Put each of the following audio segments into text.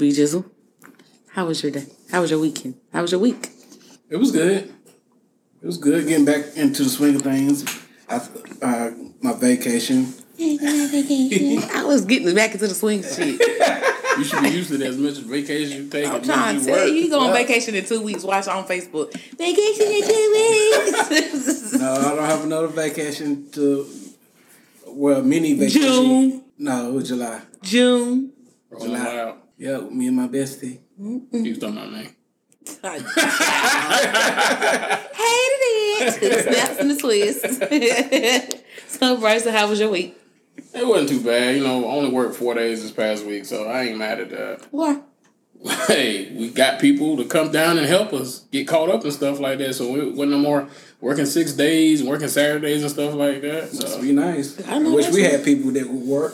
aka B Jizzle. How was your day? How was your weekend? How was your week? It was good. It was good getting back into the swing of things. I, uh, my vacation. I was getting back into the swing shit. You should be used to that as much as vacation you take. I'm trying to tell you, you go on vacation in two weeks. Watch on Facebook. Vacation in two weeks. No, I don't have another vacation to. Well, mini vacation. June. No, it was July. June. July. Wow. Yeah, me and my bestie. You talking about me? Hated it. It's Snaps and the twist. so, Bryson, how was your week? It wasn't too bad. You know, I only worked four days this past week, so I ain't mad at that. What? Hey, we got people to come down and help us get caught up and stuff like that. So we wasn't no more working six days, working Saturdays and stuff like that. Must So be nice. I I, know wish we had people that would work.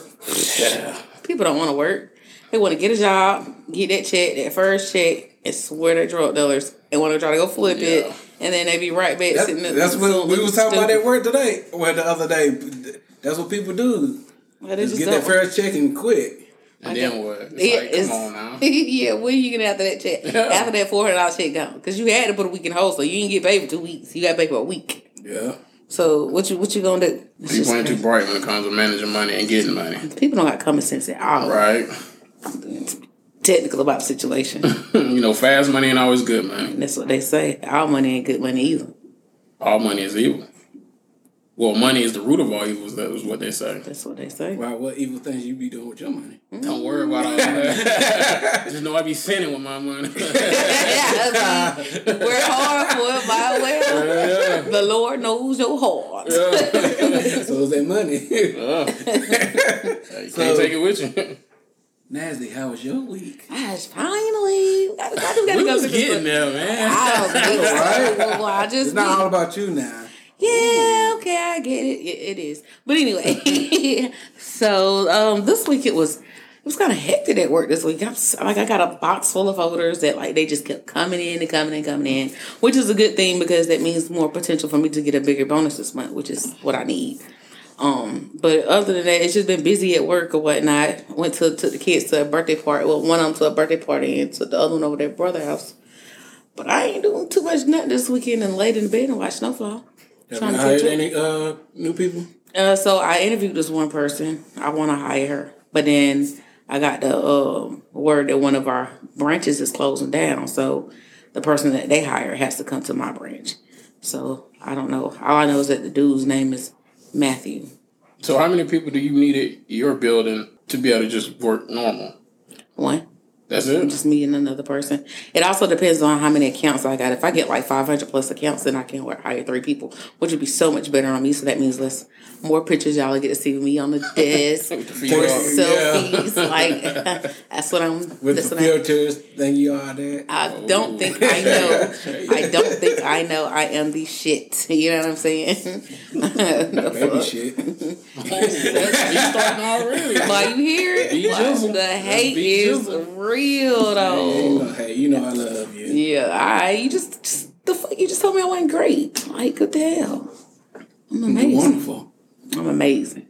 yeah, People don't want to work. They want to get a job, get that check, that first check, and swear they're drug dealers and want to try to go flip it, and then they be right back That- sitting there. that's what we was talking about stupid. at work today. Well, the other day. That's what people do. But they Just just get that first check and quit. and then what? It's Yeah, like, it's- come on now. yeah, when you get after that check? Yeah. After that four hundred dollar check gone, because you had to put a week in hold, so you didn't get paid for two weeks. You got paid for a week. Yeah. So what you what you gonna do? It's just People ain't too bright when it comes to managing money and getting money. People don't got common sense at all. Right? Technical about the situation. you know, fast money ain't always good man. That's what they say. All money ain't good money either. All money is evil. Well, money is the root of all evils. That is what they say. That's what they say. Wow, what evil things you be doing with your money? Mm. Don't worry about all that. Just know I be sinning with my money. yeah, I mean, work hard for it, by well. The Lord knows your heart. so is that money. Yeah. You can't take it with you. Nasty, how was your week? Gosh, finally. I, I do gotta We go was to getting the there, man. I don't. Right? Well, I just It's not be- all about you now. Yeah, okay, I get it. It, it is. But anyway, so um this week it was it was kind of hectic at work this week. I'm like I got a box full of orders that like they just kept coming in and coming and coming in, which is a good thing because that means more potential for me to get a bigger bonus this month, which is what I need. Um, but other than that, it's just been busy at work or whatnot. Went to took the kids to a birthday party. Well, one of them to a birthday party and took the other one over their brother house. But I ain't doing too much nothing this weekend and laid in bed and watched Snowfall. Have you hired any uh, new people? Uh, so I interviewed this one person. I want to hire her, but then I got the um word that one of our branches is closing down. So the person that they hire has to come to my branch. So I don't know. All I know is that the dude's name is Matthew. So, how many people do you need at your building to be able to just work normal? One. That's it. Just me and another person. It also depends on how many accounts I got. If I get like five hundred plus accounts, then I can work, hire three people, which would be so much better on me. So that means less, more pictures y'all get to see me on the desk, more selfies. Like that's what I'm. With that's the filters, thank you all that. I don't think I oh. know. I don't think I know. I am the shit. You know what I'm saying? Baby shit. You starting already? Why you hear it? B Jizzle. The hate Be is jizzle. real Hey, though. you know, hey, you know I love you. Yeah, I you just, just the fuck you just told me I wasn't great. Like what the hell? I'm You're amazing. wonderful. I'm amazing.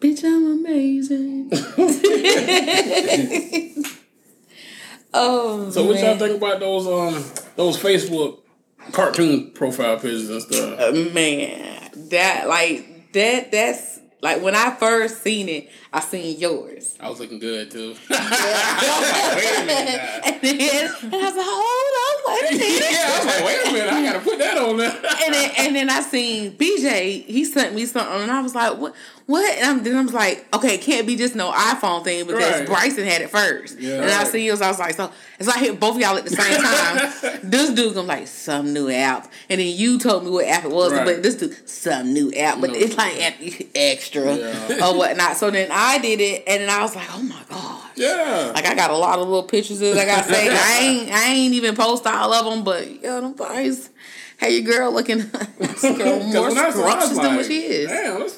Bitch, I'm amazing. oh So, what y'all think about those um those Facebook cartoon profile pictures and stuff? Uh, man, that like that that's like when I first seen it, I seen yours. I was looking good too. Wait and then and I was like, hold on, wait a minute. yeah, I was like, wait a minute, I gotta put that on there. and then and then I seen BJ. He sent me something, and I was like, "What? What?" And I'm, then I was like, "Okay, it can't be just no iPhone thing because Right. Bryson had it first. Yeah. and I see yours. I was like, "So it's like hit both of y'all at the same time." this dude, I'm like, "Some new app," and then you told me what app it was, Right. but this dude, some new app, but No. it's like app- extra Yeah. or whatnot. So then I did it, and then I was like, "Oh my god." Yeah. Like I got a lot of little pictures that I got saved. I ain't I ain't even post all of them, but yo, them boys, hey, your girl looking girl more when I saw it, I was scrumptious than what she is. Damn,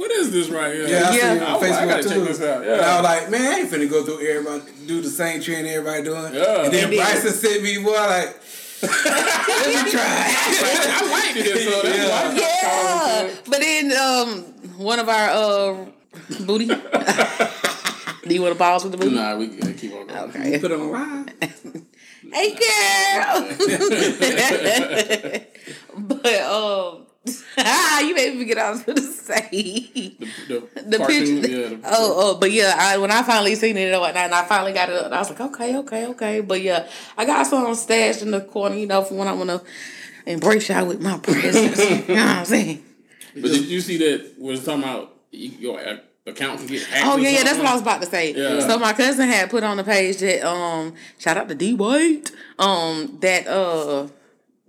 what is this right here? Yeah, I Yeah. see it I on was like, I Facebook gotta too. check this out, yeah. And I was like, man, I ain't finna go through everybody, do the same trend everybody doing. Yeah. And then And then- Bryson sent me, boy, like, let me try. I liked it, so that's Yeah. why Yeah, but then um, one of our uh, booty, Do you want to pause with the booty? Nah, we gotta keep on going. Okay. Put on live. Hey, girl. but um, you made me forget what I was going to say. The, the, The cartoon, picture. yeah. The, oh, oh, but yeah, I, when I finally seen it and whatnot, and I finally got it, up, I was like, okay, okay, okay. But yeah, I got some stashed in the corner, you know, for when I want to embrace y'all with my presence. you know what I'm saying? But did you see that? Was talking about your account can get hacked? Oh yeah, yeah, that's what I was about to say. Yeah. So my cousin had put on the page that um shout out to D White um that uh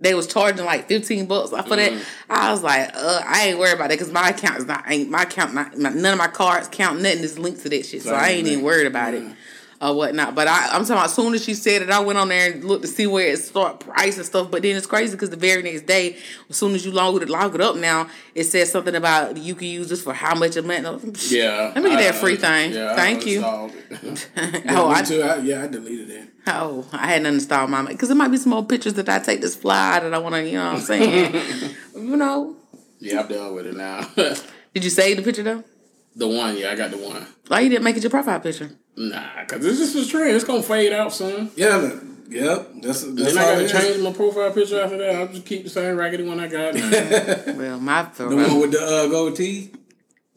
they was charging like fifteen bucks for that. I was like, uh, I ain't worried about that because my account is not ain't my account not my, none of my cards count nothing is linked to that shit. So I ain't even worried about it. Or whatnot, but I, I'm talking about. As soon as she said it, I went on there and looked to see where it start price and stuff. But then it's crazy because the very next day, as soon as you log it, log it up now, it says something about you can use this for how much a month. Yeah. Let me get I- that free uh, thing. Yeah, I Thank you. oh, I, too. I, yeah, I deleted it. Oh, I hadn't installed my because there might be some more pictures that I take this fly that I want to, you know what I'm saying? you know. yeah, I'm done with it now. Did you save the picture though? the one, yeah, I got the one. Why you didn't make it your profile picture? Nah, cause this is a trend. It's gonna fade out soon. Yeah, look, yep. That's that's Then I gotta it is. change my profile picture after that. I'll just keep the same raggedy one I got. Well, my The one with the uh, gold tee.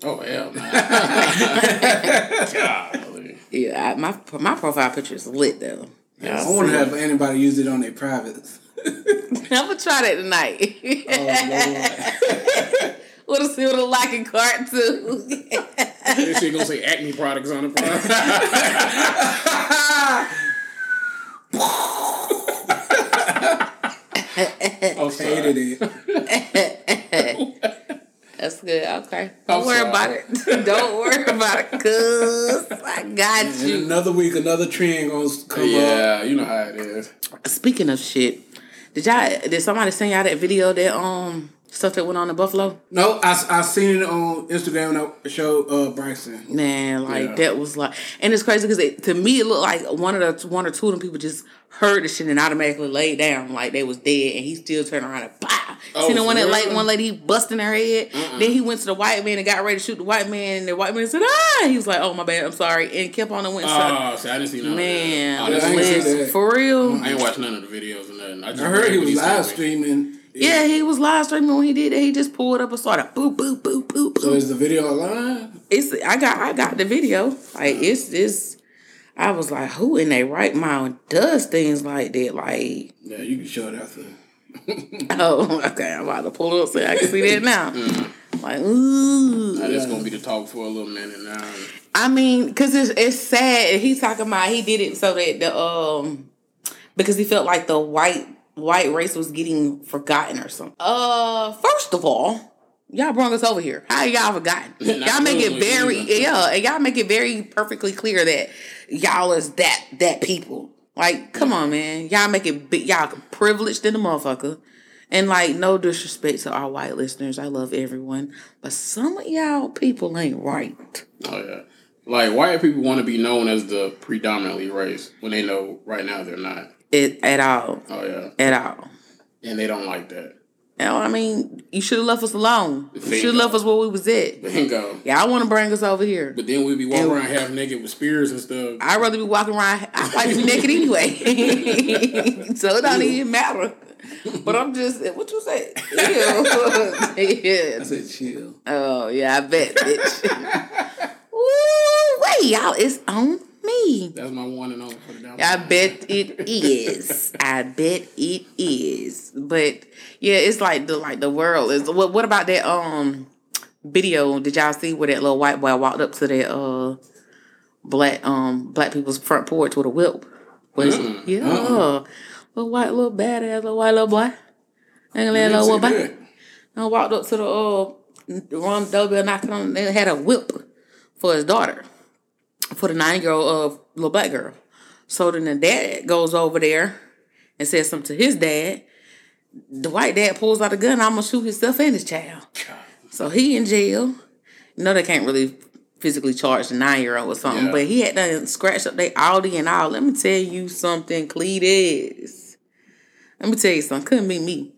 oh hell no. Golly. yeah, I, my my profile picture is lit though. I wonder have anybody used it on their privates. I'm gonna try that tonight. Oh, with a see with a liking card too. This shit gonna say acne products on the front. oh, sorry. hated it. That's good. Okay, I'm don't worry sorry. about it. Don't worry about it, cause I got In you. another week, another trend gonna come up. Yeah, you know how it is. Speaking of shit, did y'all did somebody send y'all that video that um stuff that went on in Buffalo? No, I, I seen it on Instagram and I showed uh, Bryson. Man, like Yeah. that was like, and it's crazy because to me it looked like one of the one or two of them people just heard the shit and automatically laid down like they was dead, and he still turned around and pow. Oh, See the one that like one lady busting her head. Then he went to the white man and got ready to shoot the white man, and the white man said, "Ah!" He was like, "Oh my bad, I'm sorry," and kept on and went. shot. Oh, see, I didn't see none of Man. Oh, I that's ain't see that. for real. I ain't watched none of the videos or nothing. I, just I heard he was sent live me. streaming. Yeah, he was live streaming when he did it. He just pulled up and started boop boop boop boop So boop. is the video online? It's I got I got the video. Like it's it's. I was like, who in their right mind does things like that? Like, Yeah, you can show it after. oh, okay, I'm about to pull it up so I can see that now. Like, ooh. Now, That's gonna be the talk for a little minute now. I mean, cause it's it's sad. He's talking about he did it so that the um because he felt like the white white race was getting forgotten or something. Uh, first of all, y'all brought us over here. How y'all forgotten? Y'all make it very either. yeah, and y'all make it very perfectly clear that y'all is that that people. Like, come on, man. Y'all make it big. Y'all privileged in the motherfucker. And like, no disrespect to our white listeners. I love everyone, but some of y'all people ain't right. Oh yeah. Like white people want to be known as the predominantly race when they know right now they're not. It at all. Oh yeah, At all. and they don't like that. You know, I mean, you should have left us alone. You should have left us where we was at. Bingo. Y'all want to bring us over here. But then we'd be walking around half naked with spears and stuff. I'd rather be walking around. I like to be naked anyway, so it don't even matter. But I'm just what you say. Ew. yeah. I said chill. Oh yeah, I bet, bitch. Ooh, wait, y'all, it's on That's my one and only for the down. I bet it is. I bet it is. But yeah, it's like the like the world is. What what about that um video? Did y'all see where that little white boy walked up to that uh black um black people's front porch with a whip? Was yeah, little white little badass little white little boy. Ain't that little white boy. And walked up to the uh Ron doorbell knocking on. They had a whip for his daughter, for the nine year old uh, little black girl. So then the dad goes over there and says something to his dad. The white dad pulls out a gun. I'm gonna shoot himself and his child. So he in jail. You know they can't really physically charge the nine year old or something, Yeah. but he had done scratched up their Audi and all. Let me tell you something, Cletus. Let me tell you something. Couldn't be me.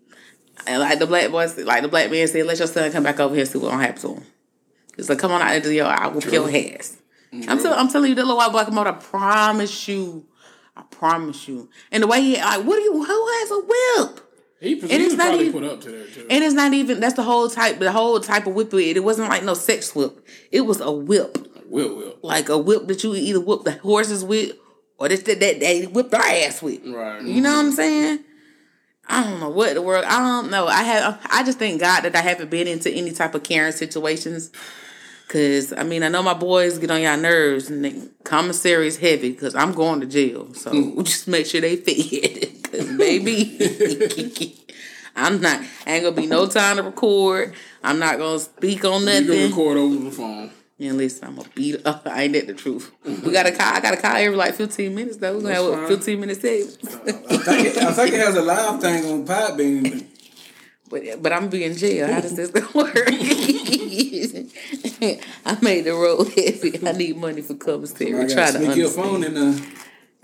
And like the black boy, said- like the black man said, let your son come back over here and see what gonna happen to him. It's like, come on out into your, I will kill your ass. I'm, tell, I'm telling you, that little white black mode. I promise you, I promise you. And the way he like, what do you? Who has a whip? He, he it's not even- put up to that too. And it's not even. That's the whole type. The whole type of whip. It, it wasn't like no sex whip. It was a whip, Whip, will. like a whip that you either whip the horses with, or that that, that they whip their ass with. Right. You know what I'm saying? I don't know what the world. I don't know. I have. I just thank God that I haven't been into any type of Karen situations. Cause I mean, I know my boys get on y'all nerves, and the commissary is heavy. Cause I'm going to jail, so mm. just make sure they fed. Cause baby, I'm not. Ain't gonna be no time to record. I'm not gonna speak on You can nothing. record over the phone. And listen, I'm gonna beat up. I ain't that the truth. We got a call. I got a call every like 15 minutes though. We're gonna have a fine. 15 minute segment. I think, it, I think it has a live thing on Podbean. But but I'm being jail. How does this gonna I made the road heavy. I need money for commissary. gotta Try to sneak your phone in the.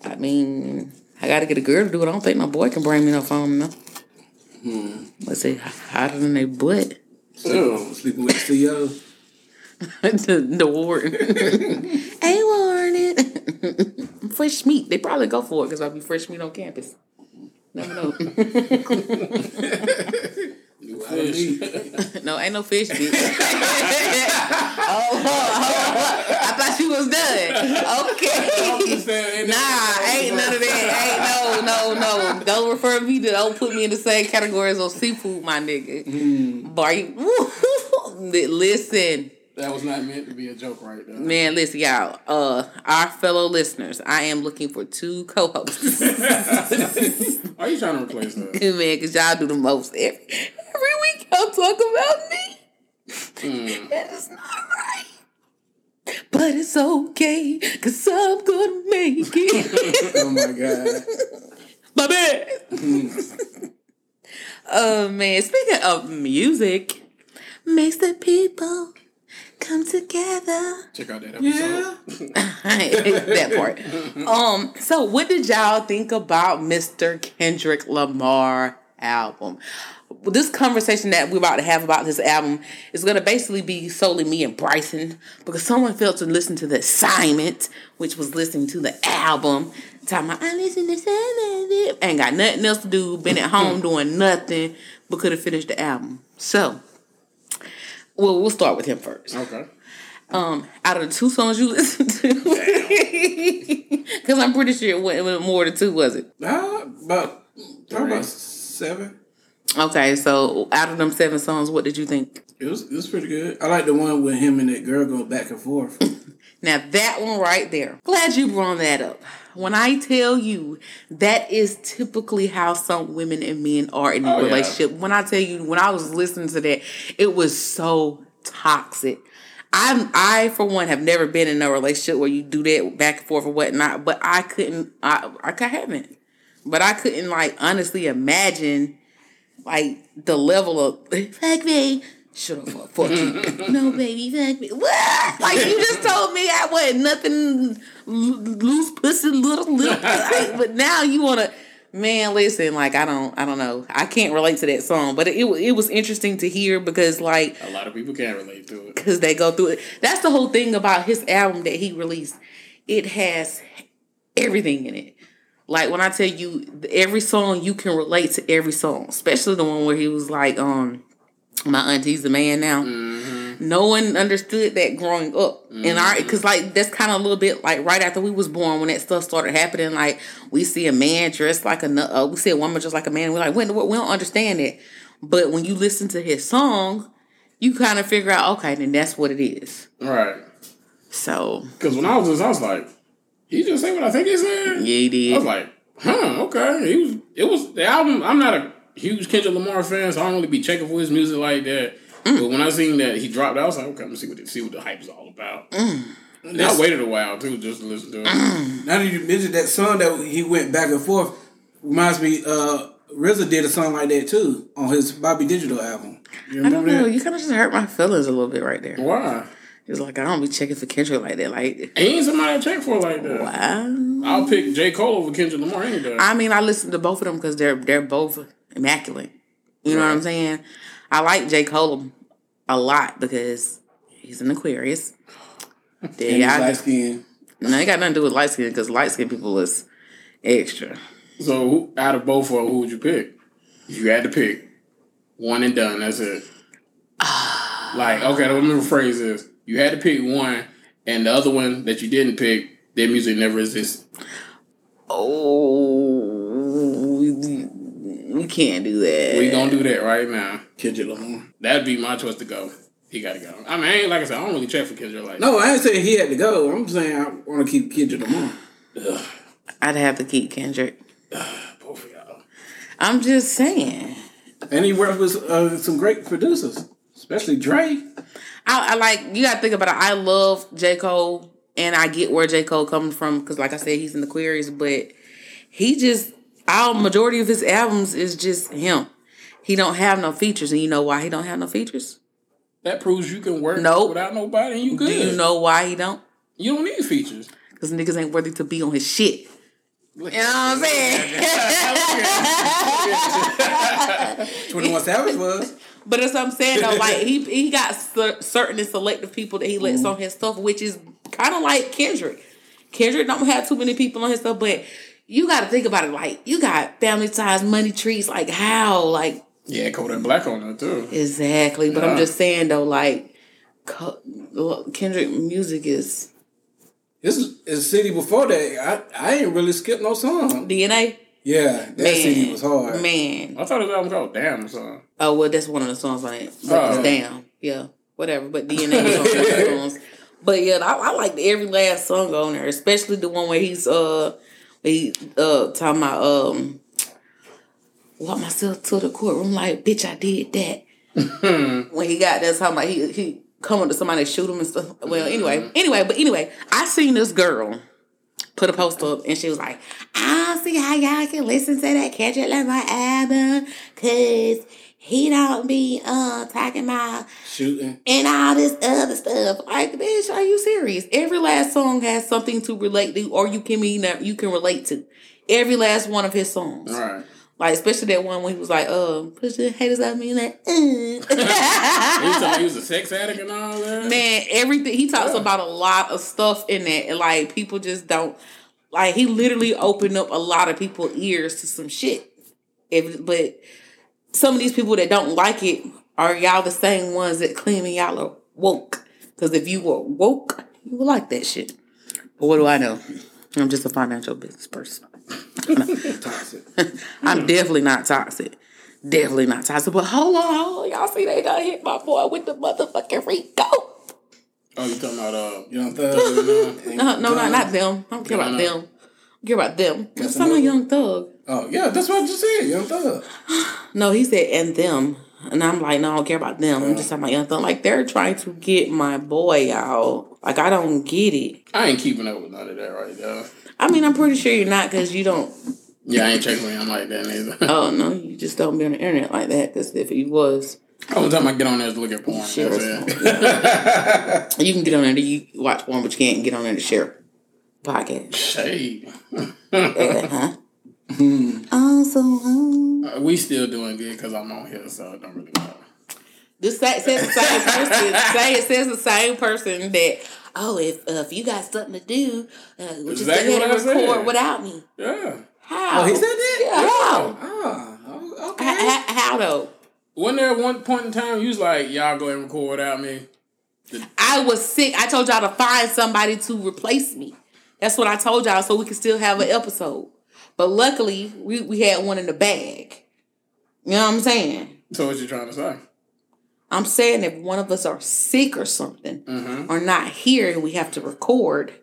I mean, I gotta get a girl to do it. I don't think my boy can bring me no phone no. Hmm. Let's say hotter than they butt. Ew. Sleeping with the CEO. the, the warden. hey warden. fresh meat. They probably go for it because I'll be fresh meat on campus. Never know. Fish. no, ain't no fish, bitch. oh, oh, oh, I thought you was done. Okay. Nah, ain't none of that. Ain't no, no, no. Don't refer me to. Don't put me in the same category as those seafood, my nigga. Bar, listen, That was not meant to be a joke right man. Listen, y'all. Uh, our fellow listeners. I am looking for two co-hosts, are you trying to replace that? man, because y'all do the most every every week. Y'all talk about me. Mm. That is not right. But it's okay, cause I'm gonna make it. Oh my god. My bad. oh man, speaking of music, makes the people come together. Check out that episode. Yeah. that part. Um, so what did y'all think about Mr. Kendrick Lamar album? This conversation that we're about to have about this album is going to basically be solely me and Bryson because someone failed to listen to the assignment, which was listening to the album. Talking about, I listen to assignment. Ain't got nothing else to do, been at home doing nothing, but could have finished the album. So, well, we'll start with him first. Okay. Um, out of the two songs you listened to, because I'm pretty sure it went, it more than two, was it? Uh, about, about seven. Okay, so out of them seven songs, what did you think? It was, it was pretty good. I like the one with him and that girl go back and forth. Now that one right there, glad you brought that up. When I tell you that is typically how some women and men are in oh, a Oh, yeah. relationship. When I tell you, when I was listening to that, it was so toxic. I'm I for one have never been in a relationship where you do that back and forth or whatnot, but I couldn't I I haven't. But I couldn't like honestly imagine like the level of fuck me. Shut up, fuck, fuck you. no, baby, fuck me. What? Like you just told me I wasn't nothing loose pussy, little little. like, but now you wanna, man. Listen, like I don't, I don't know. I can't relate to that song, but it it, it was interesting to hear because like A lot of people can't relate to it. because they go through it. That's the whole thing about his album that he released. It has everything in it. Like when I tell you every song, you can relate to every song, especially the one where he was like, um, my auntie's a man now. No one understood that growing up, and our because like that's kind of a little bit like right after we was born when that stuff started happening. Like we see a man dressed like a uh, we see a woman just like a man. We're like, when we don't understand it, but when you listen to his song, you kind of figure out, okay, then that's what it is. Right. So Because when I was I was like, he just say what I think he said? yeah, he did. I was like, huh, okay. He was, it was, the album, I'm not a huge Kendrick Lamar fan, so I don't really be checking for his music like that. Mm. But when I seen that he dropped out, I was like, okay, let me see what, the- see what the hype is all about. Mm. And I waited a while, too, just to listen to it. now that you mentioned that song that he went back and forth, reminds me, uh, RZA did a song like that too on his Bobby Digital album. You I don't remember know. that? You kind of just hurt my feelings a little bit right there. Why? It's like I don't be checking for Kendrick like that. Like, Ain't somebody I check for like that. wow. I'll pick J. Cole over Kendrick Lamar any day. I mean, I listen to both of them because they're they're both immaculate. You know what I'm saying? I like J. Cole a lot because he's an Aquarius. And Yeah, he's I, light skin. no, it got nothing to do with light skin because light skin people is extra. So who, out of both of them, who would you pick? You had to pick one and done, that's it. like okay, the remember phrase is you had to pick one, and the other one that you didn't pick, their music never exists. Oh, we can't do that. We gonna do that right now. Kendrick Lamar. That'd be my choice to go. He gotta go. I mean, I ain't like I said, I don't really check for Kendrick like. No, I ain't saying he had to go. I'm saying I want to keep Kendrick Lamar. I'd have to keep Kendrick. both of y'all. I'm just saying. And he worked with uh, some great producers, especially Dre. I, I like you got to think about it. I love J Cole, and I get where J Cole coming from because, like I said, he's an Aquarius, but he just our majority of his albums is just him. He don't have no features, and you know why he don't have no features? That proves you can work Nope. without nobody, and you good. Do you know why he don't? You don't need features. Because niggas ain't worthy to be on his shit. You know what I'm saying? 21 Savage was. But that's what I'm saying though. Like he he got cer- certain and selective people that he lets mm-hmm. on his stuff, which is kind of like Kendrick. Kendrick don't have too many people on his stuff, but you got to think about it. Like you got family ties, money trees. Like how? Like Yeah, Kodak Black on there too. exactly. But Yeah. I'm just saying though, like Kendrick music is This is, is city before that. I, I ain't really skipped no song. DNA. Yeah, that Man, city was hard. Man. I thought his album called Damn or something. Oh well, that's one of the songs on it. But Oh. it's damn, yeah, whatever. But DNA is on the songs. But yeah, I, I like every last song on there, especially the one where he's uh he uh talking about um walk myself to the courtroom like bitch I did that. when he got that talking about he he coming to somebody shoot him and stuff. Well, anyway, anyway, but anyway, I seen this girl put a post up and she was like, I don't see how y'all can listen to that Kendrick Lamar album cause he don't be uh talking about Shooting. and all this other stuff. Like, bitch, are you serious? Every last song has something to relate to, or you can be you can relate to. Every last one of his songs. Right. Like especially that one when he was like, uh, push the haters at me like, uh. He talking he was a sex addict and all that. Man, everything he talks Yeah. about a lot of stuff in that, and like people just don't like. He literally opened up a lot of people ears to some shit. If but some of these people that don't like it are y'all the same ones that claiming y'all are woke. Because if you were woke, you would like that shit. But what do I know? I'm just a financial business person. Toxic. I'm definitely not toxic. Definitely not toxic. But hold on, hold on. Y'all see they done hit my boy with the motherfucking RICO. Oh, you talking about uh? Young Thug. No, no, not, not them. I don't care about them. Care about them. That's Some of another- Young Thug. Oh, yeah, that's what I just said. Young Thug. No, he said and them. And I'm like, no, I don't care about them. I'm just uh. talking about Young Thug. Like they're trying to get my boy out. Like I don't get it. I ain't keeping up with none of that right now. I mean, I'm pretty sure you're not because you don't. Yeah, I ain't checking him like that either. Oh no, you just don't be on the internet like that. Because if you was, Only time I get on there is to look at porn. Sure. You can get on there. to You watch porn, but you can't get on there to share podcast. Shade. Yeah, huh? Also, um, Uh, we still doing good because I'm on here, so it don't really matter. This sa- says the same person. say it says the same person that. Oh, if uh, if you got something to do, uh, would you Exactly go ahead and record said. without me? Yeah. How? Oh, he said that? Yeah, how? Oh, oh, okay. H- h- how though? Wasn't there one point in time you was like, y'all go and record without me? I was sick. I told y'all to find somebody to replace me. That's what I told y'all, so we could still have an episode. But luckily, we, we had one in the bag. You know what I'm saying? So what you trying to say? I'm saying if one of us are sick or something, Mm-hmm. or not here, and we have to record,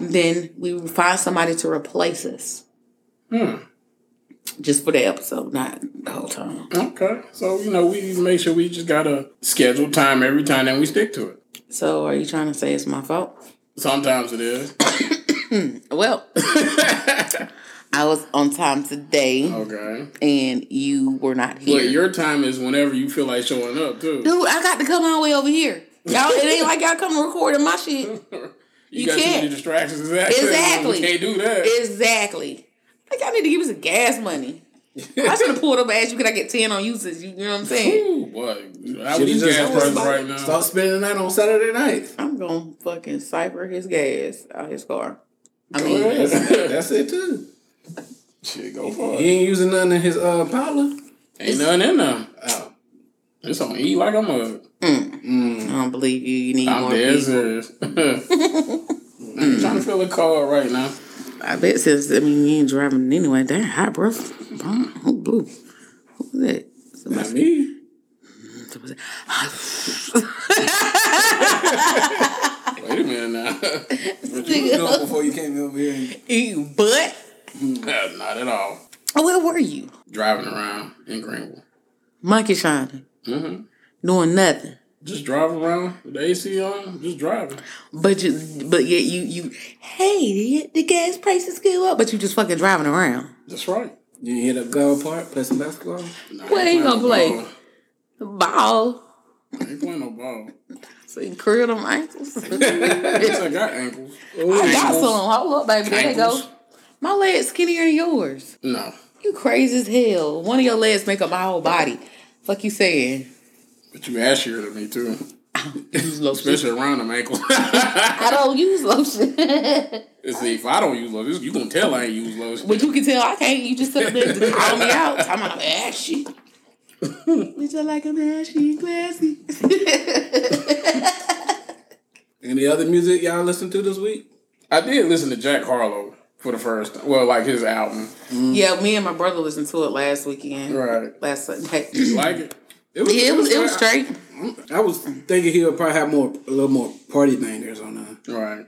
then we will find somebody to replace us. Hmm. Just for the episode, not the whole time. Okay. So, you know, we make sure we just got a schedule time every time and we stick to it. So, are you trying to say it's my fault? Sometimes it is. Hmm, well, I was on time today, Okay. and you were not here. But your time is whenever you feel like showing up too. Dude, I got to come all the way over here. Y'all, it ain't like y'all come recording my shit. You, You got too can't. many distractions. Exactly. Exactly. You can't do that. Exactly. Like y'all need to give me some gas money. I should have pulled up and asked you, could I get 10 on usage? You, you know what I'm saying? Ooh, boy, how Should've gas told prices right now? Start spending that on Saturday night. I'm going to fucking cipher his gas out his car. I mean. That's, that's it too. Shit, go for He it. ain't using nothing in his uh Impala. Ain't nothing in there. Oh. It's on E like I'm a. I don't believe you. You need I'm more dead people. I'm trying to fill a car right now. I bet since, I mean, you ain't driving anyway. Damn, hot, bro. Who blew? Who was that? Somebody Not me. Who was that? Wait a minute now. What you was doing before you came over here? And, You butt. Not at all. Where were you? Driving around in Greenville. Monkey shining. Mm-hmm. Doing nothing. Just driving around with the AC on, just driving. But you, but yet you, you, hey, the, the gas prices go up, but you just fucking driving around. That's right. you hit up Go Park, play some basketball. Nah, I What ain't you gonna play? Ball. ball. I ain't playing no ball. So you curl them ankles. Yes, I got ankles. I got some. Hold up, baby. There they go. My legs skinnier than yours. No. You crazy as hell. One of your legs make up my whole body. Fuck you saying? But you ashier than me too. Use lotion. Especially around them ankles. I don't use lotion. See, if I don't use lotion, you gonna tell I ain't use lotion. but you can tell I can't. You just sit up there to call me out. I'm like, ashy. Bitch, I like I'm ashy and classy. Any other music y'all listen to this week? I did listen to Jack Harlow for the first time. Well, like his album. Mm-hmm. yeah, me and my brother listened to it last weekend. Right. Last Sunday. You like it? It Yeah, it was it was straight. I was thinking he would probably have more, a little more party bangers on there, Right.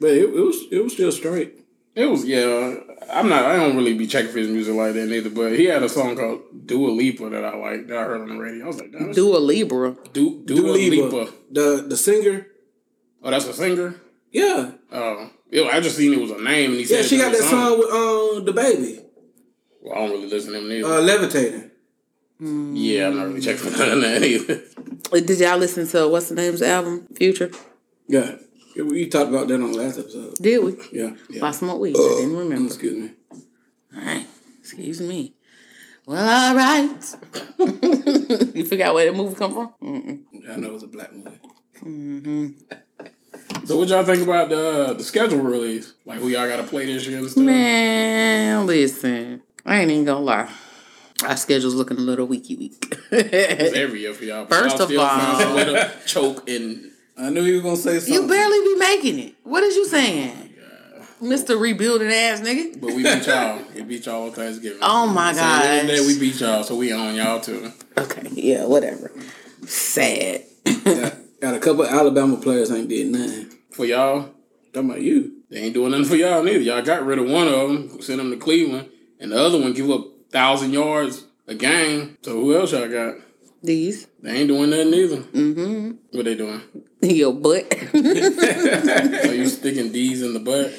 but it, it was it was still straight. It was yeah. I'm not. I don't really be checking for his music like that neither. But he had a song called Dua Lipa that I like that I heard on the radio. I was like, damn, that's- Do a Libra. Du, Dua, Dua Lipa. Lipa, the the singer. Oh, that's a singer. Yeah, Oh, yeah, I just seen it was a name and he said yeah, said she got that a song with um DaBaby, Well, I don't really listen to him neither. uh, levitating. yeah, I'm not really checking for none of that either. Did y'all listen to what's the name's album? Future. Yeah, Yeah, we talked about that on the last episode. Did we? Yeah, yeah. I smoked weed. I didn't uh, remember. Excuse me. All right. Excuse me. Well, all right. you figure out where the movie come from? Mm-mm. I know it was a black movie. Mm-hmm. So what y'all think about the the schedule release? Like who y'all got to play this year and stuff? Man, listen. I ain't even gonna lie. Our schedule's looking a little weaky week. It's every year for y'all. First y'all of all- some way to choke and I knew you were gonna say something. you barely be making it. What is you saying? Oh Mr. Rebuilding ass nigga. but we beat y'all. We beat y'all on Thanksgiving. Oh my So at the end of the gosh. day, we beat y'all, so we on y'all too. Okay, yeah, whatever. Sad. got, got a couple of Alabama players ain't did nothing. For y'all, Talking about you. they ain't doing nothing for y'all neither. Y'all got rid of one of them, sent them to Cleveland, and the other one give up thousand yards a game. So who else y'all got? These. They ain't doing nothing either. Mm-hmm. What they doing? Your butt. So you sticking D's in the butt?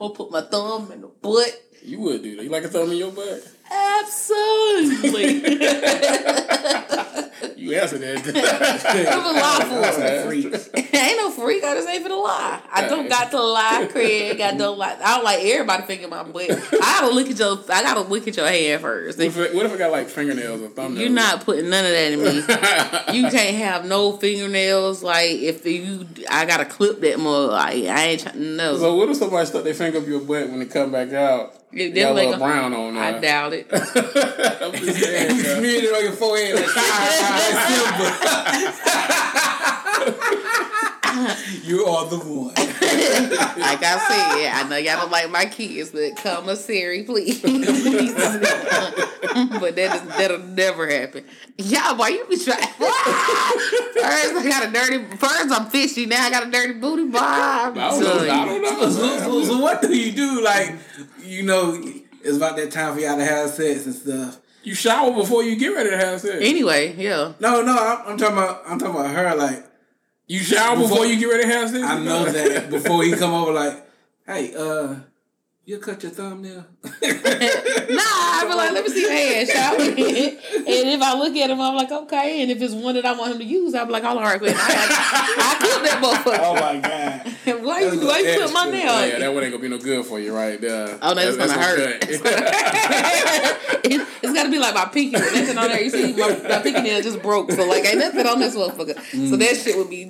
I'll put my thumb in the butt. You would do that. You like a thumb in your butt? Absolutely. You answered that. I'm a lie for it. Freak. ain't no freak. I just ain't finna lie. I don't got to lie, Craig. I don't like. I don't like everybody thinking my butt. I gotta look at your. I gotta look at your hand first. What if, I- what if I got like fingernails or thumbnails? You're not putting none of that in me. You can't have no fingernails. Like if you, I gotta clip that mug. Like I ain't trying. No, So what if somebody stuck their finger up your butt when they come back out? They- Got they'll a little make a- brown on I doubt it. I'm just saying, bro. Smeared it on your forehead like You are the one. Like I said, I know y'all don't like my kids, but commissary, please. but that is that'll never happen. Y'all, why you be trying? first, I got a dirty. First, I'm fishy. Now I got a dirty booty bar. I don't know. I don't know. So, so, so what do you do? Like, you know, it's about that time for y'all to have sex and stuff. You shower before you get ready to have sex. Anyway, yeah. No, no, I'm, I'm talking about. I'm talking about her. Like, You shower before, Before- you get ready to have sex. I know that before he come over, like, hey, uh, you cut your thumbnail. Nah, I be like, let me see your hand, shall we? and if I look at him, I'm like, okay. And if it's one that I want him to use, I'll be like, all right, quick. I, I clip that motherfucker. oh my god. why you why you put my nail? Oh, yeah, that one ain't gonna be no good for you right there. Oh, no, it's gonna hurt. cut. it, it's got to be like my pinky with nothing on there. You see, my, my pinky nail just broke, so like ain't nothing on this motherfucker. So that shit would be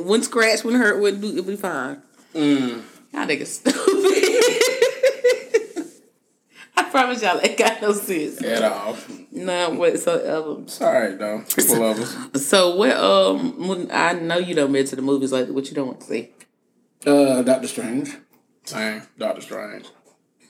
one scratch, one hurt, would do, it'd be fine. Mm. Y'all niggas stupid. I promise y'all, it got no sense. At all. None whatsoever. It's alright though. People love us. So what? Um, I know you don't been to the movies. Like, what you don't want to see? Uh, Doctor Strange. Same. Doctor Strange.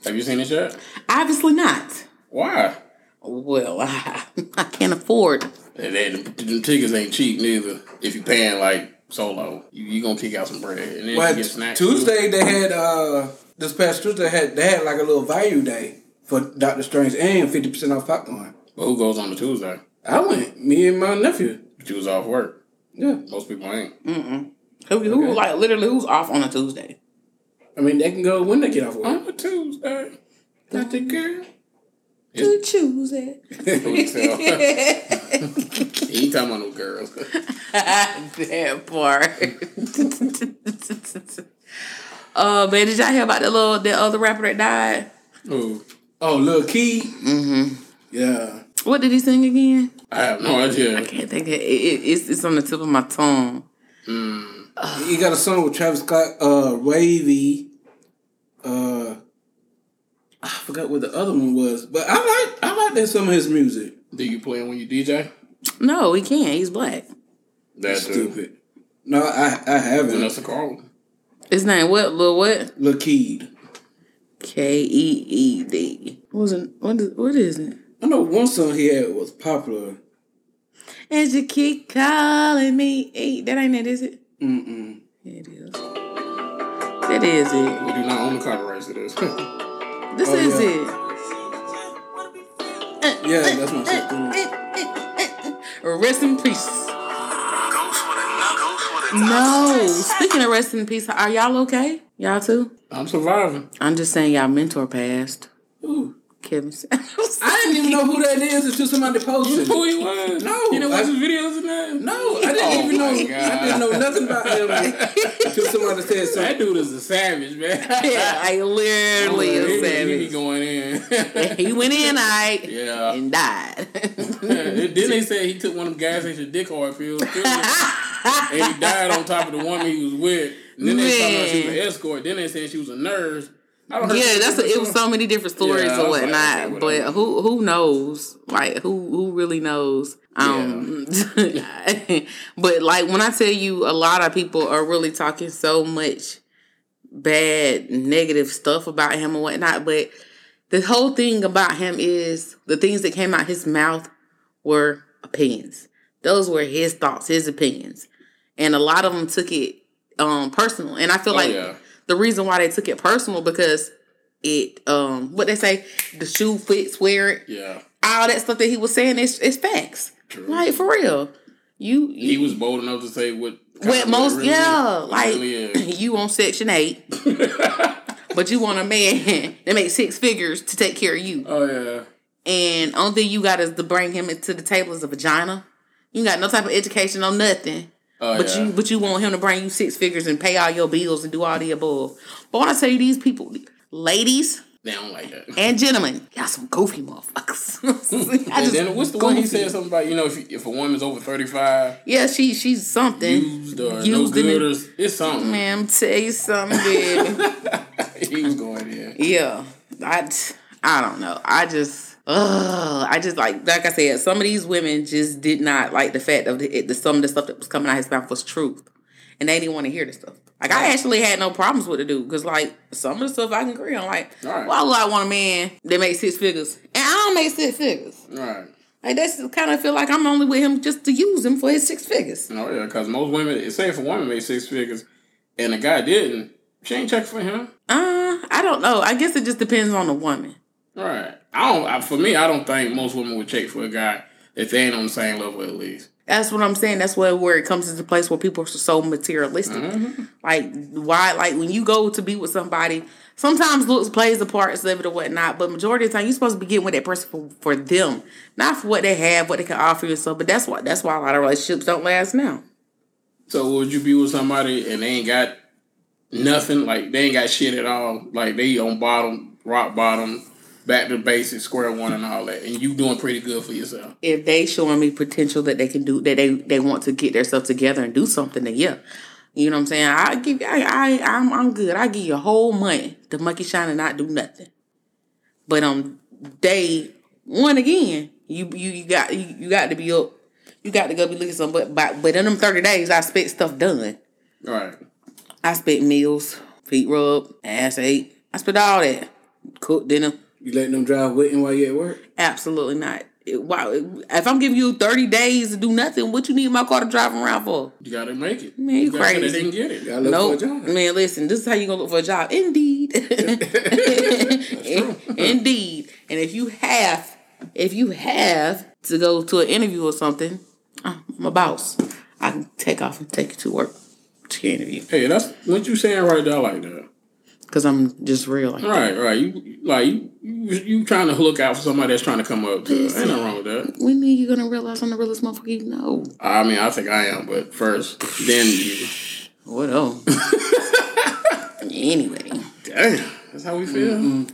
Have you seen it yet? Obviously not. Why? Well, I, I can't afford. They, they, them, them tickets ain't cheap neither. If you're paying like solo, you, you gonna kick out some bread and then But you get snacks. too. Tuesday they had uh this past Tuesday they had they had like a little value day for Doctor Strange and fifty percent off popcorn. But who goes on the Tuesday? I went, me and my nephew. But you was off work. Yeah, Most people ain't. Who, who like literally who's off on a Tuesday? I mean they can go when they get off work. On a Tuesday. not the girl. To Tuesday. Who you tell? he ain't talking about no girls. that part. uh, man, did y'all hear about the little that other rapper that died? Who? Oh, Lil Key. Mm-hmm. Yeah. What did he sing again? I have no idea. I can't think. Of it. It, it's it's on the tip of my tongue. He got a song with Travis Scott, uh, Wavy. Uh, I forgot what the other one was, but I like I like that some of his music. Do you play him when you DJ? No, he can't. He's black. That's Stupid. No, I I haven't. Vanessa Carlton. His name what? Lil what? Lil Keed. K E E D. Wasn't What is, what is it? I know one song he had was popular. And you keep calling me. Hey, that ain't it, is it? Mm-mm. Yeah, it is. That is it. We do not own the copyrights to this. This Oh, is yeah. it. Yeah, that's my sister. Rest in peace. No. Speaking of rest in peace, are y'all okay? Y'all too? I'm surviving. I'm just saying y'all mentor passed. Ooh. Kevin I didn't even know who that is until somebody posted. Who it. he was? No, You didn't watch I- his videos and that? No, I didn't Oh even know. my I didn't know nothing about him until somebody said something. That dude is a savage, man. yeah, I literally oh, He- a he be savage. going in. He went in, I yeah. and died. then they said he took one of them gas station dick hard pills too. And he died on top of the woman he was with. And then they found out she was an escort. Then they said she was a nurse. I don't heard yeah, that's a, it was so many different stories Yeah, I or was like, whatnot. okay, but who who knows? Like who who really knows? Um, but like when I tell you, a lot of people are really talking so much bad, negative stuff about him and whatnot. But the whole thing about him is the things that came out his mouth were opinions. Those were his thoughts, his opinions, and a lot of them took it um personal. And I feel Oh, like yeah. the reason why they took it personal because it um what they say the shoe fits wear it Yeah. all that stuff that he was saying is is facts True. like for real you, you He was bold enough to say what. what most really yeah like Really you on section 8 but you want a man that makes six figures to take care of you Oh yeah. and only thing you got is to bring him into the table is a vagina you got no type of education on nothing Oh but yeah. you but you want him to bring you six figures and pay all your bills and do all the above. But when I tell you these people, ladies they don't like that. and gentlemen, y'all some goofy motherfuckers. I And just then what's the one he goofy. said something about? You know, if, if a woman's over thirty five, Yeah, she she's something. used or Used no good, or it's something. Man, tell you something, baby. he was going in. yeah, I I don't know. I just. Ugh, I just like like I said, some of these women just did not like the fact of the, the some of the stuff that was coming out his mouth was truth, and they didn't want to hear the stuff. Like I actually had no problems with the dude because like some of the stuff I can agree on. Like, Right. why would I want a man that makes six figures and I don't make six figures? Right. Like that's kind of feel like I'm only with him just to use him for his six figures. Oh yeah, because most women, say if a woman made six figures and a guy didn't, she ain't checking for him. Uh, I don't know. I guess it just depends on the woman. Right. I don't. I, for me, I don't think most women would check for a guy if they ain't on the same level at least. That's what I'm saying. That's where where it comes into place where people are so materialistic. Mm-hmm. Like why? Like when you go to be with somebody, sometimes looks plays a part of it or whatnot. But majority of the time, you're supposed to be getting with that person for, for them, not for what they have, what they can offer you. So, but that's why that's why a lot of relationships don't last now. So would you be with somebody and they ain't got nothing. Like they ain't got shit at all. Like they on bottom, rock bottom, back to basics, square one, and all that. And you doing pretty good for yourself. If they showing me potential that they can do, that they they want to get themselves together and do something, then yeah. You know what I'm saying? I give I I I'm I'm good. I give you a whole month to monkey shine and not do nothing. But on day one again, you you you got you, you got to be up. You got to go be looking something. But but but in them thirty days, I spent stuff done. All right. I spent meals, feet rub, ass ate. I spent all that. Cook dinner. You letting them drive with waiting while you at work? Absolutely not. Wow, if I'm giving you 30 days to do nothing, what you need my car to drive around for? You gotta make it. Man, you gotta crazy. They can get it. Gotta look Nope. for a job. Man, listen, this is how you gonna look for a job. Indeed. Indeed. And if you have, if you have to go to an interview or something, uh, I'm a boss. I can take off and take you to work to your interview. Hey, that's what you saying right there, like that. Cause I'm just real like that. Right, right. You like you, you, you trying to look out for somebody that's trying to come up to. Ain't nothing wrong with that. When are you gonna realize I'm the realest motherfucker you know? I mean, I think I am, but first, then you. What else? anyway, Damn, that's how we feel. I'm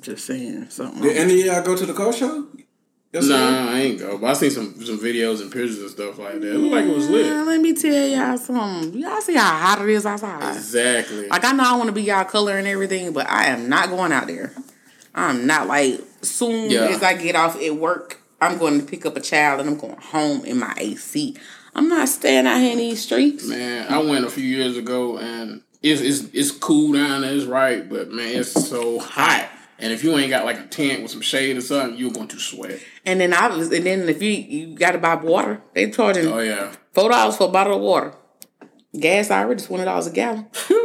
just saying something. Did any of y'all go to the co show? Yes, Nah, I ain't go. But I seen some some videos and pictures and stuff like that. It looked like it was lit. let me tell y'all something. Y'all see how hot it is outside. Exactly. Like I know I want to be y'all color and everything, but I am not going out there. I'm not like soon Yeah. as I get off at work, I'm going to pick up a child and I'm going home in my AC. I'm not staying out here in these streets. Man, I went a few years ago and it's it's it's cool down there, it's right, but man, it's so hot. And if you ain't got like a tent with some shade or something, you're going to sweat. And then I was, and then if you you got to buy water, they charging Oh yeah. four dollars for a bottle of water. Gas already twenty dollars a gallon.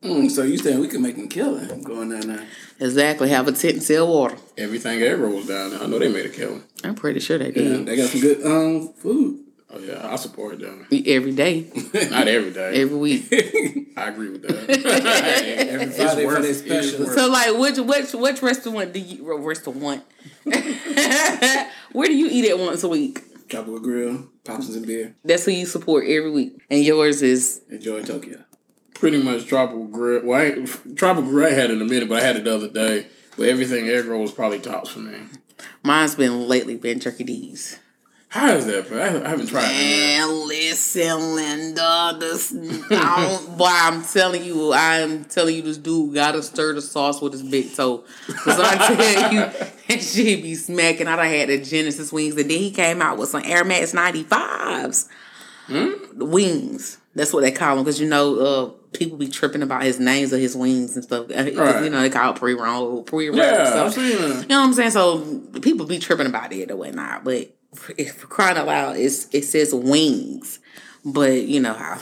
Mm, so you saying we can make them killing going down there? Exactly. Have a tent and sell water. Everything ever was down there. I know they made a killing. I'm pretty sure they Yeah, did they got some good um food. Oh yeah, I support them. every day, Not every day. every week. I agree with that. Every It's Friday for worth their it. It is special. So like, which which which restaurant do you restaurant? Where do you eat at once a week? Tropical Grill, Pops and beer. That's who you support every week, and yours is Enjoy Tokyo. Pretty much tropical grill. Well, I ain't, tropical grill I had it in a minute, but I had it the other day. But everything egg roll was probably tops for me. mine's been lately been Turkey D's. How is that? Bro? I haven't tried it. And listen, Linda, this I don't, boy, I'm telling you, I'm telling you, this dude gotta stir the sauce with his big toe. Cause I tell you, that shit be smacking. I done had the Genesis wings, and then he came out with some Air Max 95s. The wings. That's what they call them, because you know, uh, people be tripping about his names of his wings and stuff. Right. You know, they call it pre-roll, pre-roll Yeah, stuff. I've seen that. You know what I'm saying? So people be tripping about it or whatnot, but if crying out loud, it's it says wings, but you know how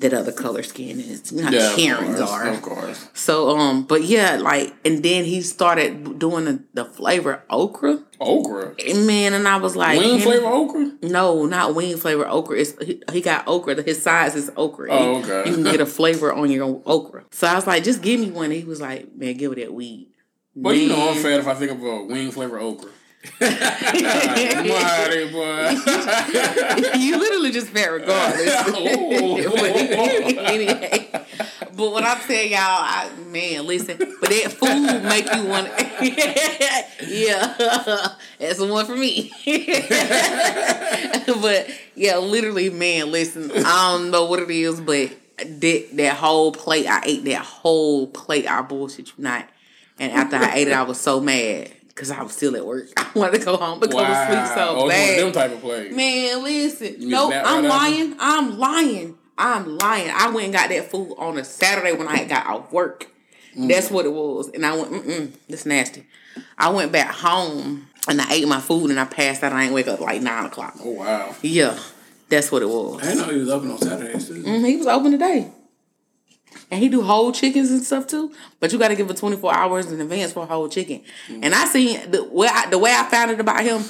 that other color skin is. You know how Yeah, of course, are. Of course. So um, but yeah, like and then he started doing the, the flavor okra. Okra. And man, and I was like, Wing flavor okra? No, not wing flavor okra. It's he, he got okra. His size is okra. Oh, You- okay. You can get a flavor on your okra. So I was like, just give me one. He was like, man, give it that weed. Well, you know I'm fat if I think of a wing flavor okra. Boy. you literally just fat regardless. But, anyway, but what I'm saying, y'all, I, man, listen, but that food make you want. yeah, that's the one for me. but yeah, literally, man, listen, I don't know what it is, but that that whole plate, I ate that whole plate. I bullshit you not. And after I ate it, I was so mad because I was still at work. I wanted to go home and go to sleep so oh, bad. them type of plays. Man, listen. No, that I'm lying. I'm lying. I'm lying. I went and got that food on a Saturday when I had got off work. Mm. That's what it was. And I went, mm-mm, this nasty. I went back home and I ate my food and I passed out. I ain't wake up like 9 o'clock. Oh wow. Yeah, that's what it was. I didn't know he was open on Saturdays. Mhm, he was open today. And he do whole chickens and stuff too, but you got to give it 24 hours in advance for a whole chicken. And I seen the way I, the way I found it about him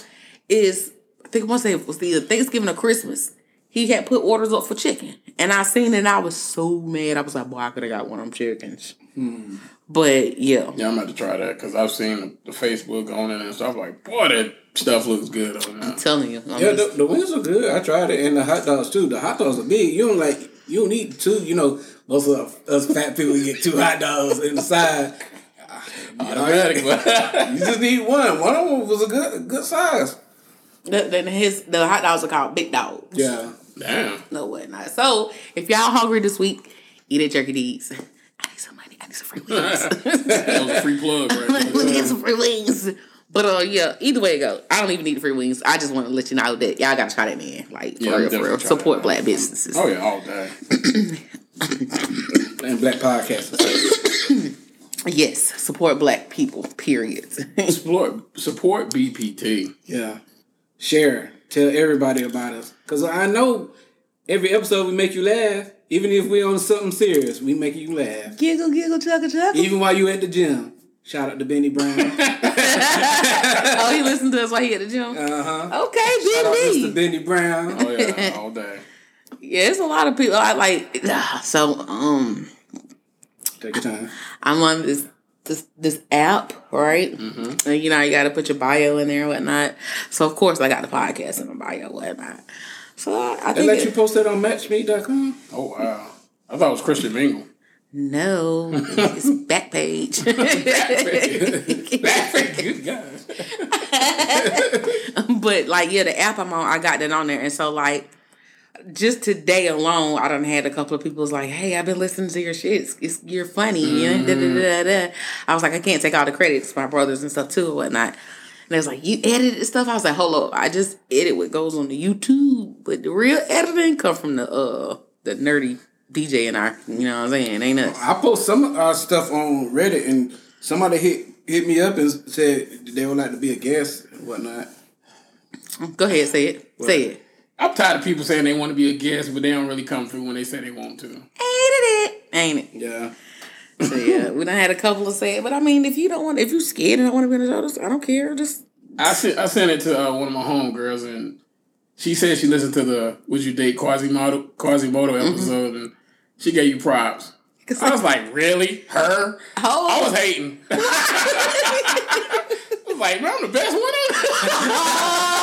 is I think once it was either Thanksgiving or Christmas. He had put orders up for chicken, and I seen it. and I was so mad. I was like, "Boy, I could have got one of them chickens." But yeah, Yeah, I'm about to try that because I've seen the Facebook on it and stuff. Like, boy, that stuff looks good on. I'm telling you, I'm Yeah, just- the, the wings are good. I tried it, and the hot dogs too. The hot dogs are big. You don't like You don't need two. You know, most of us fat people get two hot dogs in the side. Automatic. You just need one. One of them was a good, good size. The- Then his the hot dogs are called big dogs. Yeah. Damn. No whatnot. So if y'all hungry this week, eat at Jerky D's. I need some money. I need some free wings. That was a free plug right Let me there. get some free wings. But uh, yeah, either way it go, I don't even need the free wings. I just want to let you know that y'all gotta try that man. Like for Yeah, real, for definitely real. Support black businesses. Oh yeah, all day. And black podcasters. Yes, support black people. Period. Support support BPT. Yeah. Share. Tell everybody about us. Because I know every episode we make you laugh. Even if we on something serious, we make you laugh. giggle, giggle, chuckle, chuckle. Even while you at the gym. Shout out to Benny Brown. oh, he listened to us while he at the gym. Uh-huh. Okay, Benny. Shout out. B. Benny Brown. Oh yeah, all day. Yeah, it's a lot of people. I like. So um, Take your time. I'm on this this this app, right? And you know, you got to put your bio in there and whatnot. So of course, I got the podcast in my bio and whatnot. So I, I They let it- you post that on matchme.com? Oh wow. I thought it was Christian Mingle. no, it's back page. Good guys. but like, yeah, the app I'm on, I got that on there, and so like. Just today alone, I done had a couple of people was like, "Hey, I've been listening to your shit. It's, it's you're funny." Know? da, da, da. I was like, I can't take all the credit. It's my brothers and stuff too, and whatnot. And they was like, "You edited stuff." I was like, "Hold up, I just edit what goes on the YouTube, but the real editing come from the uh the nerdy DJ and I. You know what I'm saying? Ain't us." I post some of our stuff on Reddit and somebody hit hit me up and said they would like to be a guest and whatnot. Go ahead, say it. Say it. I'm tired of people saying they want to be a guest, but they don't really come through when they say they want to. Ain't it? Ain't it? Yeah. So yeah, we done had a couple of say it, but I mean, if you don't want, if you scared and don't want to be on the show, just- I don't care. Just I sent I sent it to uh, one of my homegirls, and she said she listened to the "Would You Date Quasimodo" Quasimodo episode, and she gave you props. I was like, really? Her? Oh. I was hating. I was like, man, I'm the best one.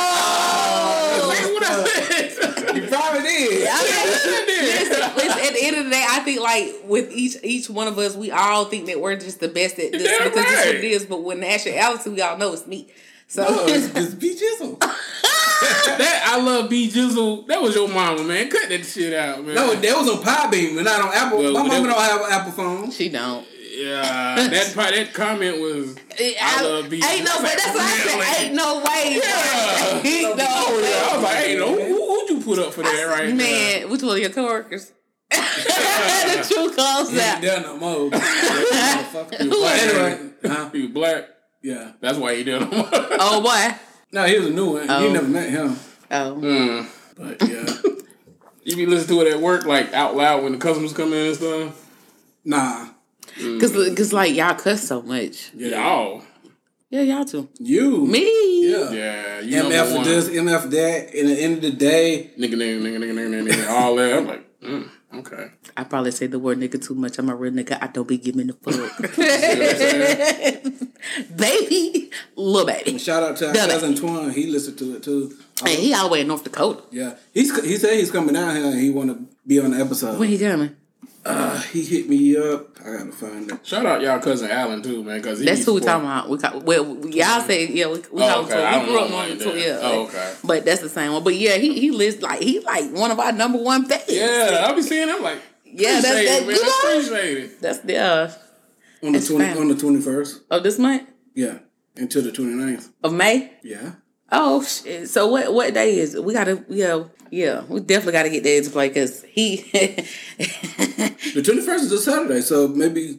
You probably did. Listen, at the end of the day, I think like with each each one of us, we all think that we're just the best at this Damn because this is what it is. But when the actuality, we all know it's me. So Oh, it's just B Jizzle. that I love B Jizzle. That was your mama, man. Cut that shit out, man. No, that was on Podbean, but not on Apple. Well, My that- mama don't have an Apple phone. she don't. Yeah, that part, that comment was. I, love B. Ain't no, but that's what I Really? said. Ain't no way. Yeah. Ain't no yeah. I was like, hey, no, who, who'd you put up for that right there? Man, which one of your coworkers? the truth comes He ain't out. there no more. Motherfucker. But anyway, huh? He was black. Yeah. That's why he done did them. Oh boy. No, he was a new one. Oh. You never met him. Oh. Mm. But yeah. You be listening to it at work, like out loud when the customers come in and stuff. nah. Cause, cause like y'all cuss so much. Y'all. Yeah, y'all too. You. Me. Yeah. Yeah, you MF number for one. this, MF that. In the end of the day, Nigga, nigga, nigga, nigga, nigga, nigga, all that. I'm like, mm, okay. I probably say the word nigga too much. I'm a real nigga. I don't be giving a fuck. baby, little baby. shout out to our Done it. cousin Twan. He listened to it too. Hey, he all the way in North Dakota. Yeah. He's he said he's coming down here and he want to be on the episode. When he coming? Uh, he hit me up. I gotta find it. Shout out y'all cousin Allen too, man, because That's who we talking about. We call, well, we- y'all say yeah. We, we Oh, call okay. him I don't We grew up on like him too. Yeah. Oh, okay. But that's the same one. But yeah, he he lists like he like one of our number one fans. Yeah, I'll be seeing him like, Yeah, that's- appreciate that- man. you know? Appreciate it. That's the uh, On the twenty fam. on the twenty first. of this month Yeah. Until the 29th. of May. Yeah. Oh shit! So what? What day is it? We gotta, yeah, yeah. We definitely gotta get that into play because he. The twenty first is a Saturday, so maybe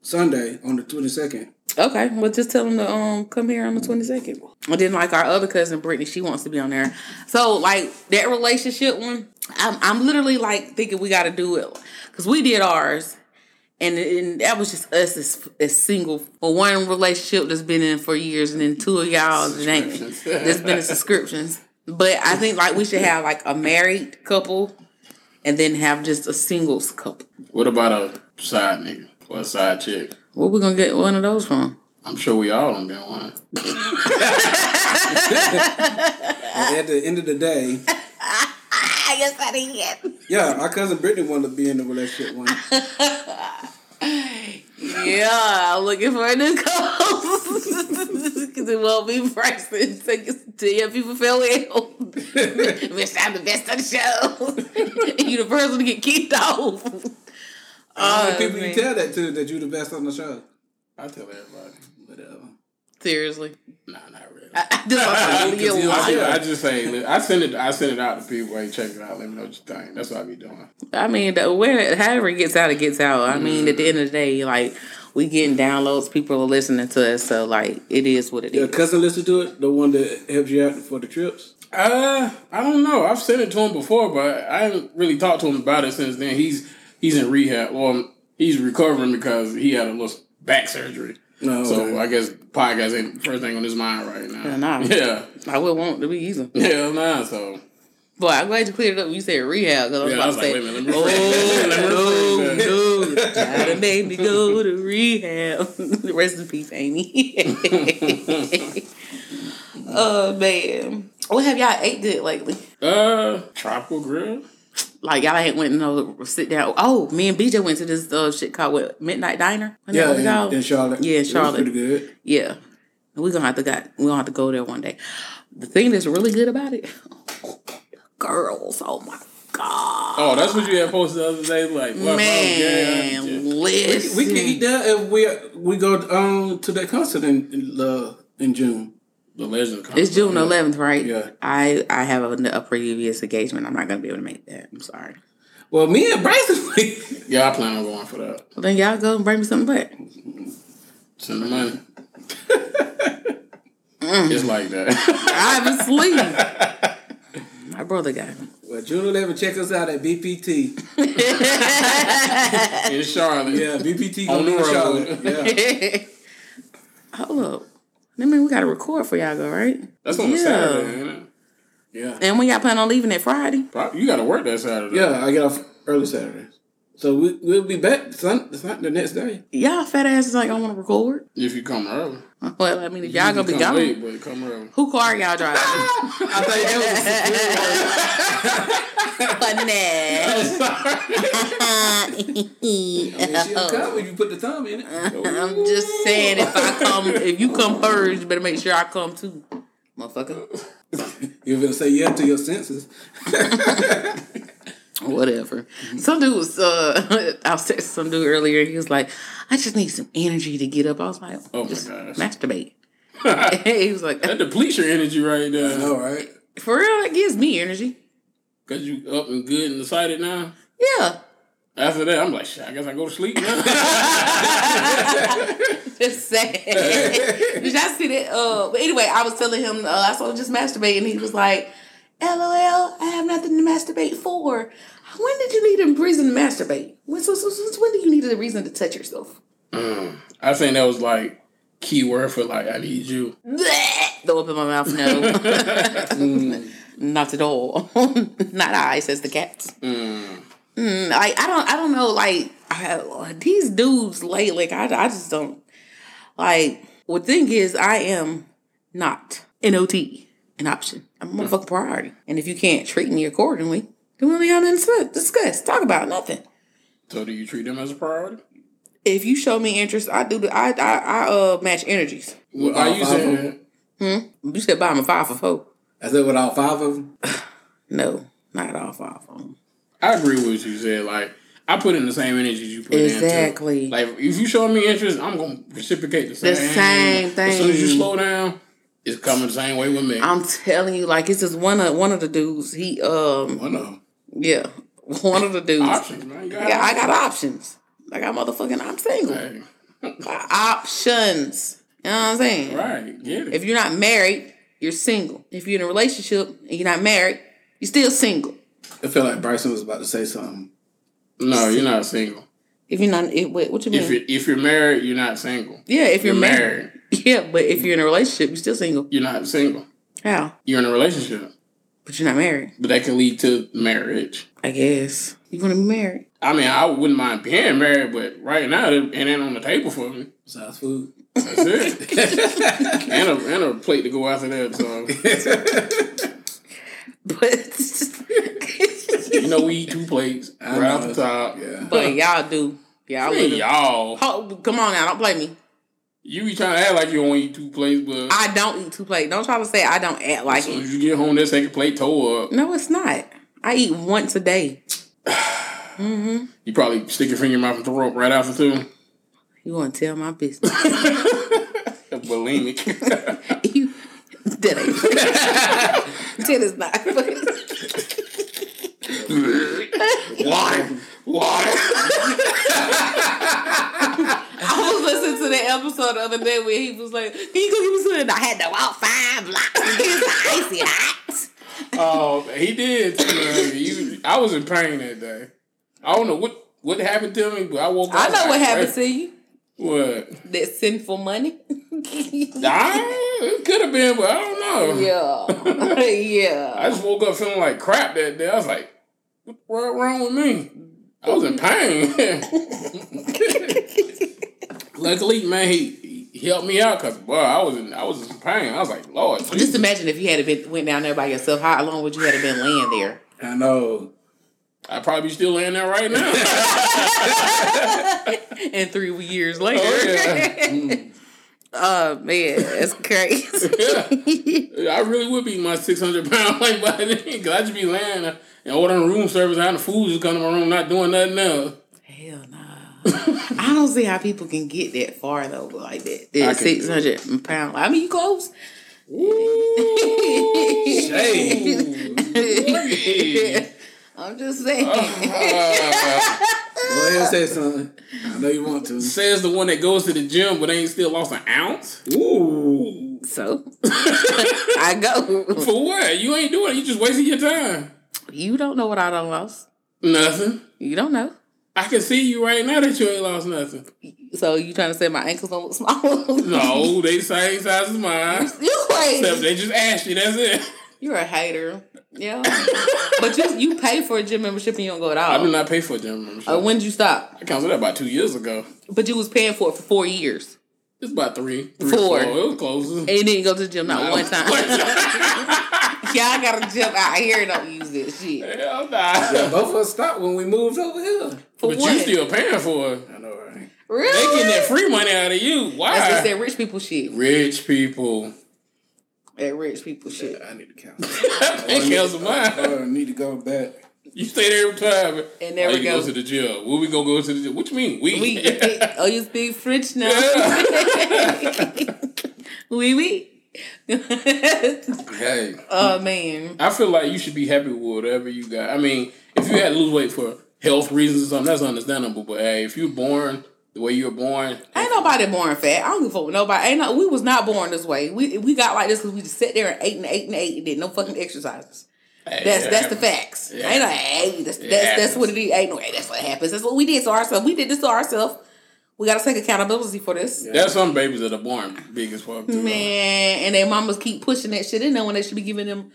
Sunday on the twenty second. okay, well, just tell him to um come here on the twenty second. And then like our other cousin Brittany, she wants to be on there. So like that relationship one, I'm I'm literally like thinking we gotta do it because we did ours. And, and that was just us as, as single for one relationship that's been in for years, and then two of y'all that ain't that's been in subscriptions. But I think like we should have like a married couple, and then have just a singles couple. What about a side nigga or a side chick? Where we gonna get one of those from? I'm sure we all done been one. At the end of the day, I guess I did. Yeah, my cousin Brittany wanted to be in the relationship one. Yeah, I'm looking for a new co-host because it won't be Bryson. So to your people feel well. Wish I'm the best on the show. you the person to get kicked off. How many Oh, people man. you tell that to that you the best on the show? I tell everybody. Whatever. Seriously. Nah, not really. I, I just want to be a Because you- I. I just say, I send it. I send it out to people. Hey, check it out. Let me know what you think. That's what I be doing. I mean, the, where however it gets out, it gets out. I mean, at the end of the day, like we getting downloads, people are listening to us, so like it is what it is. Your cousin listen to it, the one that helps you out for the trips. Uh, I don't know. I've sent it to him before, but I haven't really talked to him about it since then. He's he's in rehab. Well, he's recovering because he had a little back surgery. No, So okay. I guess podcast ain't the first thing on his mind right now. Yeah, nah. Yeah. I would want to be either. Hell nah. So Boy, I'm glad you cleared it up. when You said rehab because I was Yeah, I was to like, say, wait a minute, let me oh no, no, gotta make me go to rehab. Rest in peace, Amy. oh man, what have y'all ate good lately? uh, tropical grill. Like y'all ain't went no sit down. Oh, me and BJ went to this uh, shit called what Midnight Diner. Yeah, in, called? in Charlotte. Yeah, in It was Charlotte. pretty good. Yeah, we're gonna have to got we gonna have to go there one day. The thing that's really good about it, girls. Oh my god, Oh, that's what you had posted the other day. Like, man, yeah, yeah. listen. We can eat that if we we go um to that concert in in, uh, in June. The legend. It's June 11th, right? Yeah. I I have a, a previous engagement. I'm not gonna be able to make that. I'm sorry. Well, me and Bryson, we- Yeah, I plan on going for that. Well, then y'all go and bring me something back. Send the money. Mm. It's like that. Obviously, my brother got it. well, June 11th, check us out at BPT. In Charlotte. Yeah, BPT On gonna be the road. Charlotte. Yeah. Hold up. I mean, we got to record for y'all, go right? That's on Yeah. a Saturday, ain't it? Yeah. And when y'all plan on leaving that Friday? You got to work that Saturday. Yeah, I get off early Saturday. So we, we'll be back sun, sun, the next day. Y'all fat asses ain't gonna want to record. If you come early. Well, I mean, if y'all gonna be gone, late, but come early. who car y'all driving? I think that she'll come when you put the thumb in it. I'm just saying, if I come, if you come first, you better make sure I come too, motherfucker. You're gonna say yeah to your senses. Whatever. Some dude was, uh, I was texting some dude earlier. He was like, I just need some energy to get up. I was like, Oh my just gosh. masturbate. that he was like, That depletes your energy right there. All right. for real, that gives me energy. Because you up and good and excited now. Yeah. After that, I'm like, shit, I guess I go to sleep now. Just saying. Did y'all see that? Uh, but anyway, I was telling him uh, I saw him just masturbate, and he was like, "LOL, I have nothing to masturbate for." When did you need a reason to masturbate? When, so, so, so, when do you need a reason to touch yourself? Mm, I think that was like key word for like, I need you. Blech, up in my mouth. No, mm, not at all. not I. Says the cats. Mm, mm like I don't. I don't know. Like I, these dudes lately. Like, I. I just don't. Like, what thing is, I am not NOT an option. I'm a motherfucking priority. And if you can't treat me accordingly, then we don't have nothing to discuss, talk about, nothing. So do you treat them as a priority? If you show me interest, I do. The, I I I uh match energies. Well, are you five of saying? You said buy me five for four. I said with all five of them. No, not all five of them. I agree with what you said. Like, I put in the same energy you put Exactly. in. too. Like, if you show me interest, I'm gonna reciprocate the same. The same thing. As soon as you slow down, it's coming the same way with me. I'm telling you, like it's just one of one of the dudes. He um One of them. yeah, one of the dudes. Options, man. Got Yeah, I got options. I got motherfucking. I'm single. Hey, Options. You know what I'm saying? right, get it. If you're not married, you're single. If you're in a relationship and you're not married, you're still single. I feel like Bryson was about to say something. no, you're not single. If you're not, it, wait, what you mean? If you if you're married, you're not single. yeah, if you're, You're married. married. Yeah, but if you're in a relationship, you're still single. You're not single. How? You're in a relationship, But you're not married. but that can lead to marriage. I guess you want to be married. I mean, I wouldn't mind being married, but right now it ain't on the table for me. Besides food. That's it. and a and a plate to go after that. So But You know we eat two plates I right off the top. Yeah. But y'all do. Y'all y'all, Oh, come on now, don't play me. You be trying to act like you don't eat two plates, but I don't eat two plates. Don't try to say I don't act like soon it. you get home, that second plate tore up. No, it's not. I eat once a day. Mhm. You probably stick your finger in your mouth and throw up right after too. You want to tell my business? Bulimic. you, that ain't. that is not. Water. Water. I was listening to the episode the other day where he was like, "Can you go give me some?" I had to walk five blocks to get icy hot. Oh, he did. too, man. You- I was in pain that day. I don't know what what happened to me, but I woke up. I know like, what happened to you. What? That sinful money. I, it could have been, but I don't know. yeah, yeah. I just woke up feeling like crap that day. I was like, "What's wrong with me?" I was in pain. Luckily, man, he, he helped me out because boy, I was in I was in pain. I was like, Lord, Just imagine if you had been went down there by yourself. How long would you have been laying there? I know. I'd probably be still laying there right now. And three years oh, later, oh yeah. oh man, that's crazy. I really would be my six hundred pound like by then because I'd just be laying there and ordering room service, having the food just come to my room, not doing nothing else. Hell no. I don't see how people can get that far though, like that. That six hundred pound. I mean, you close. Hey. I'm just saying. Uh, Go ahead and say something. I know you want to. says the one that goes to the gym but ain't still lost an ounce. Ooh. so I go. For what? You ain't doing it. You just wasting your time. You don't know what I done lost. Nothing. You don't know. I can see you right now that you ain't lost nothing. So you trying to say my ankles don't look small? No, they same size as mine. you Except they just asked you. That's it. You're a hater. Yeah. but you you pay for a gym membership and you don't go at all. I do not pay for a gym membership. Uh, when did you stop? I canceled that about two years ago. But you was paying for it for four years. It's about three. three Four. It was close. And you didn't go to the gym not one time. Y'all got to jump out here and don't use this shit. Hell nah. Yeah, both of us stopped when we moved over here. For But what? you still paying for it. I know, right? really? They getting that free money out of you. Why? That's just that rich people shit. Rich people. That rich people shit. I need to count. they cancel mine. I need to go back. You stay there every time. And there oh, we you go. go to the gym. Where we gonna go to the gym? What you mean? We. We oh you speak French now. Oui oui. Hey, oh man. I feel like you should be happy with whatever you got. I mean, if you had to lose weight for health reasons or something, that's understandable. But hey, if you're born the way you were born, Ain't nobody born fat. I don't give a fuck with nobody. Ain't no, we was not born this way. We we got like this because we just sat there and ate and ate and ate and did no fucking exercises. hey, That's that's the facts. Yeah. Ain't no hey, that's that's, that's what it is. Ain't no hey, that's what happens. That's what we did to ourselves. We did this to ourselves. We gotta take accountability for this. There's some babies that are born big as fuck. Too, though. Man, and their mamas keep pushing that shit in there when they should be giving them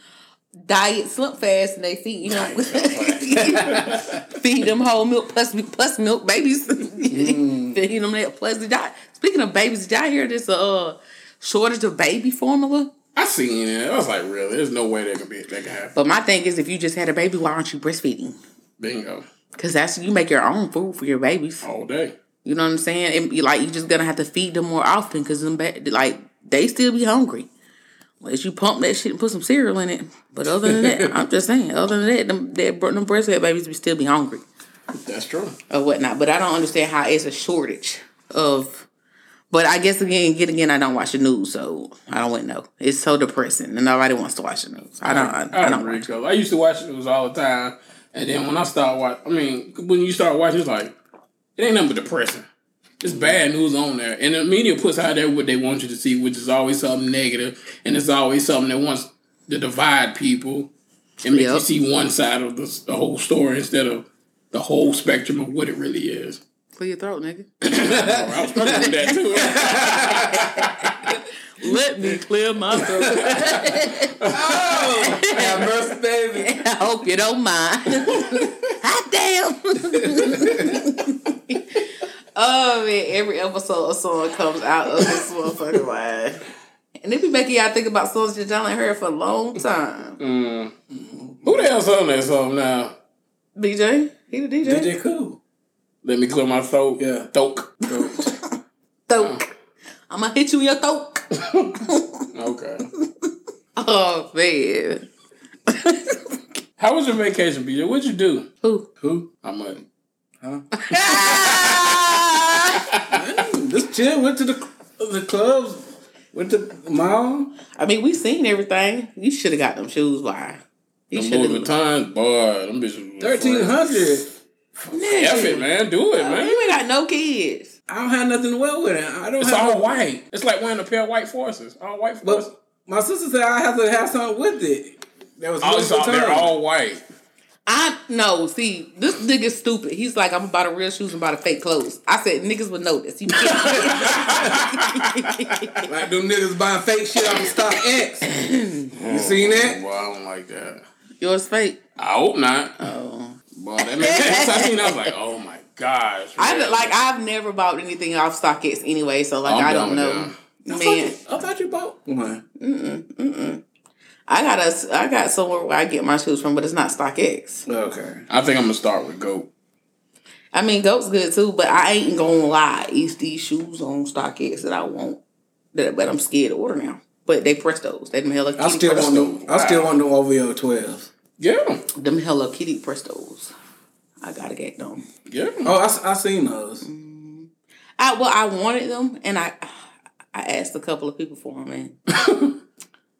diet SlimFast and they feed you know feed them whole milk plus plus milk babies Mm. feed them that plus did y'all, speaking of babies did y'all hear this uh shortage of baby formula I seen it. I was like, really? There's no way that can be that can happen. but my thing is if you just had a baby why aren't you breastfeeding Bingo. because that's you make your own food for your babies All day. You know what I'm saying and you like you just gonna have to feed them more often because them ba- like they still be hungry Unless you pump that shit and put some cereal in it. But other than that, I'm just saying, other than that, them, that, them breastfed babies will still be hungry That's true. or whatnot. But I don't understand how it's a shortage of. But I guess again, get again, I don't watch the news, so I don't want to know. It's so depressing, and nobody wants to watch the news. I don't. I, I, I don't. agree, Watch. cause I used to watch the news all the time, and then when I start watch, I mean, when you start watching, it's like it ain't nothing but depressing. It's bad news on there, and the media puts out there what they want you to see, which is always something negative, and it's always something that wants to divide people and make you see one side of the, the whole story instead of the whole spectrum of what it really is. Clear your throat, nigga. Oh, I was struggling with that too. Let me clear my throat. Oh, have mercy, baby. I hope you don't mind. Hot damn. oh man, every episode a song comes out of this motherfucking line. And it be making y'all think about songs that y'all ain't heard for a long time. Mm. Who the hell's on that song now? BJ, he the DJ. DJ Kool. Let me clear my throat. Yeah. Throat. Thoke. I'm gonna hit you in your thoke. Okay. oh man. How was your vacation, BJ? What'd you do? Who? Who? I'm like, Just chill. Went to the the clubs. Went to the mall. I mean, we seen everything. You should have got them shoes. Why? You them should Louis have. Vuittons, boy, them bitches. Thirteen hundred. F it, man. Do it, uh, man. You ain't got no kids. I don't have nothing to wear with it. I don't It's have. all white. It's like wearing a pair of white forces. All white forces. But my sister said I have to have something with it. That was oh, all, all, they're all white. I know. See, this nigga's stupid. He's like, I'm about to real shoes and about a fake clothes. I said niggas would notice. You can't. Like them niggas buying fake shit off of StockX. you seen that? Well, I don't like that. Yours fake. I hope not. Oh. Boy, that makes sense. I seen that, I was like, oh my gosh. I man. like. I've never bought anything off StockX anyway, so like I'm I don't with know. I Man, thought, you, I thought you bought one. I got a. I got somewhere where I get my shoes from, but it's not StockX. Okay. I think I'm gonna start with goat. I mean, Goat's good too, but I ain't gonna lie. It's these shoes on StockX that I want, that but I'm scared to order now. But they Prestos. They them Hello Kitty I still want Prestos. them. I still want them OVO twelves. Yeah, Them Hello Kitty Prestos. I gotta get them. yeah. Oh, I, I seen those. Mm-hmm. I well, I wanted them, and I I asked a couple of people for them, and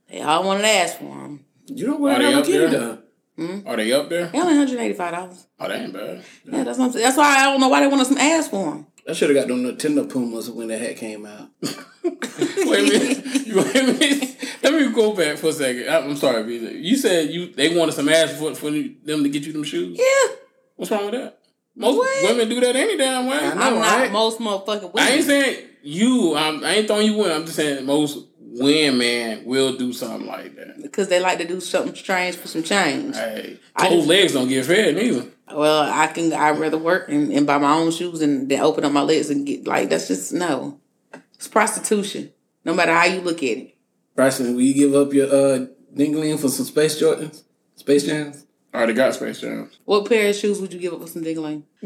they all want to ask for them. You don't wear Are they Hello up Kitty there? though. Hmm? Are they up there? They only hundred eighty five dollars. Oh, they ain't bad. Yeah, that's what I'm saying. That's why I don't know why they want some ass for them. I should have got them Nintendo Pumas when that hat came out. Wait a minute. Wait a minute. Let me go back for a second. I- I'm sorry, BJ. You said you they wanted some ass for, for them to get you them shoes. Yeah, What's wrong with that? Most What? women do that any damn way. I know. I'm not right? most motherfucking women. I ain't saying you. I'm, I ain't throwing you in. I'm just saying most women will do something like that. because they like to do something strange for some change. Hey, I closed legs don't get fed neither. Well, I can. I'd rather work and, and buy my own shoes and then open up my legs and get like that's just no. It's prostitution. No matter how you look at it. Bryson, will you give up your uh dingling for some Space Jordans? Space Jams? I already got Space Jams. What pair of shoes would you give up for some dingling?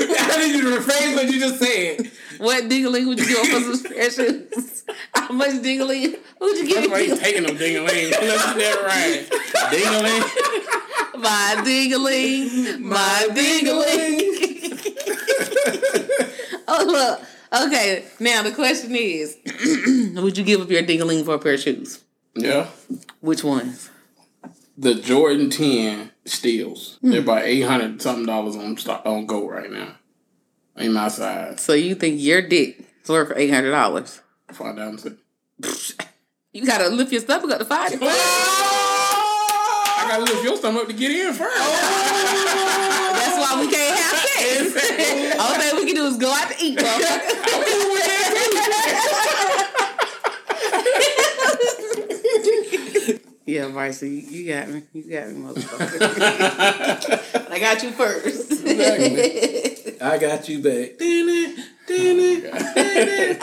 I need you to rephrase what you just said. What dingling would you give up for some pair of shoes? How much dingling would you give That's why up? taking them ding-a-ling. Let's get right. Ding-a-ling. My dingling, my dingling. oh look. Okay, now the question is, would you give up your dingling for a pair of shoes? Yeah. Which ones? The Jordan 10 steals. Hmm. They're about 800 something dollars on stock on Go right now. Ain't my size. So you think your dick is worth eight hundred dollars? Find down to. You gotta lift your stomach up to find it. I gotta lift your stomach up to get in first. That's why we can't have sex. All thing we can do is go out to eat, motherfucker. Yeah, Marcy, you, got me. You got me, motherfucker. I got you first. I got you back.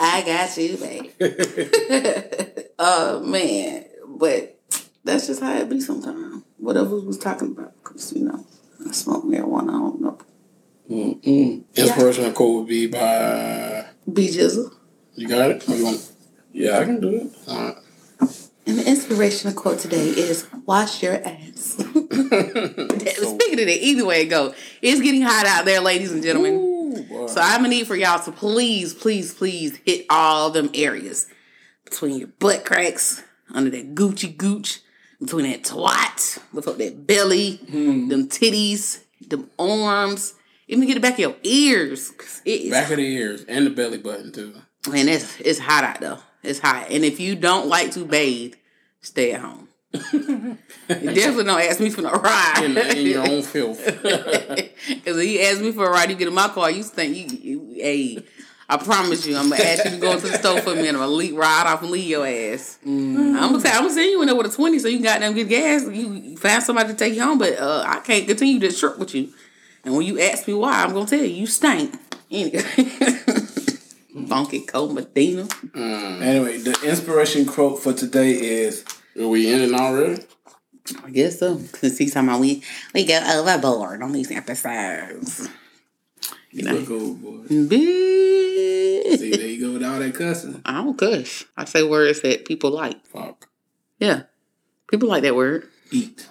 I got you, back. oh man, but that's just how it be sometimes. Whatever we was talking about, because you know, I smoke marijuana. I don't know. Mm-mm. Inspirational quote would be by. B Jizzle. You got it? Oh, you want? Yeah, I can do it. Alright. And the inspirational quote today is "Wash your ass." Speaking of that, either way it go, it's getting hot out there, ladies and gentlemen. Ooh. So I'm gonna need for y'all to please, please, please hit all them areas between your butt cracks, under that Gucci gooch, between that twat, before that belly, hmm. them titties, them arms, even get the back of your ears. It Back of the ears and the belly button too. and it's it's hot out though. It's hot, and if you don't like to bathe, stay at home. You definitely don't ask me for no ride. In, in your own filth. Because if you ask me for a ride, you get in my car, you think you, you hey, I promise you, I'm gonna ask you to go into the store for me and I'm gonna ride off and leave your ass. I'm gonna say I'm gonna send you in there with a twenty so you can goddamn get gas. You, you find somebody to take you home, but uh, I can't continue this trip with you. And when you ask me why, I'm gonna tell you you stink. Anyway. Funky Cold Medina. Anyway, the inspiration quote for today is Are we ending already? I guess so. Cause he's talking about we we go overboard on these episodes. You know, look overboard. Bitch. See, there you go with all that cussing. I don't cuss. I say words that people like. Fuck. Yeah, people like that word. Eat.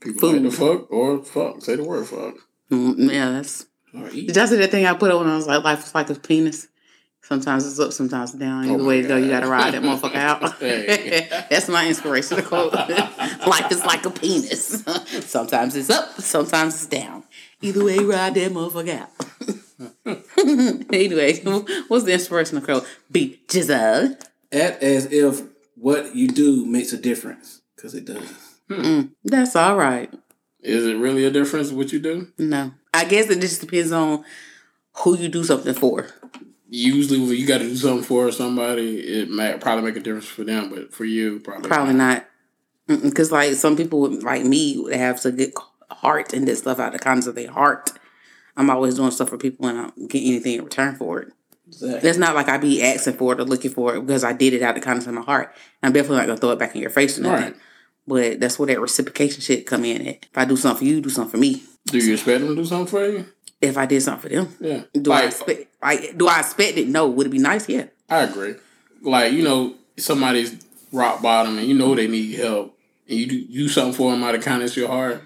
People like the fuck or fuck. Say the word fuck. Mm, yeah, that's. Or eat. Did y'all see that thing I put on? I was like, life is like a penis. Sometimes it's up, sometimes it's down. Oh Either Oh way to go, you gotta ride that motherfucker out. That's my inspirational quote. Life is like a penis. sometimes it's up, sometimes it's down. Either way, ride that motherfucker out. anyway, what's the inspirational quote? B Jizzle. Act as if what you do makes a difference. Because it does. That's all right. Is it really a difference what you do? No, I guess it just depends on who you do something for. Usually, when you got to do something for somebody, it might probably make a difference for them, but for you, probably Probably not. Because, like, some people like me would have to get heart and this stuff out of the kindness of their heart. I'm always doing stuff for people and I don't get anything in return for it. Exactly. That's not like I be asking for it or looking for it because I did it out of the kindness of my heart. I'm definitely not gonna throw it back in your face or nothing. Right. But that's where that reciprocation shit come in at. If I do something for you, do something for me. Do you expect them to do something for you? If I did something for them, Yeah. do I Like, expect? Like, do I expect it? No. Would it be nice? Yeah. I agree. Like you know, somebody's rock bottom, and you know they need help, and you do, do something for them out of kindness of your heart.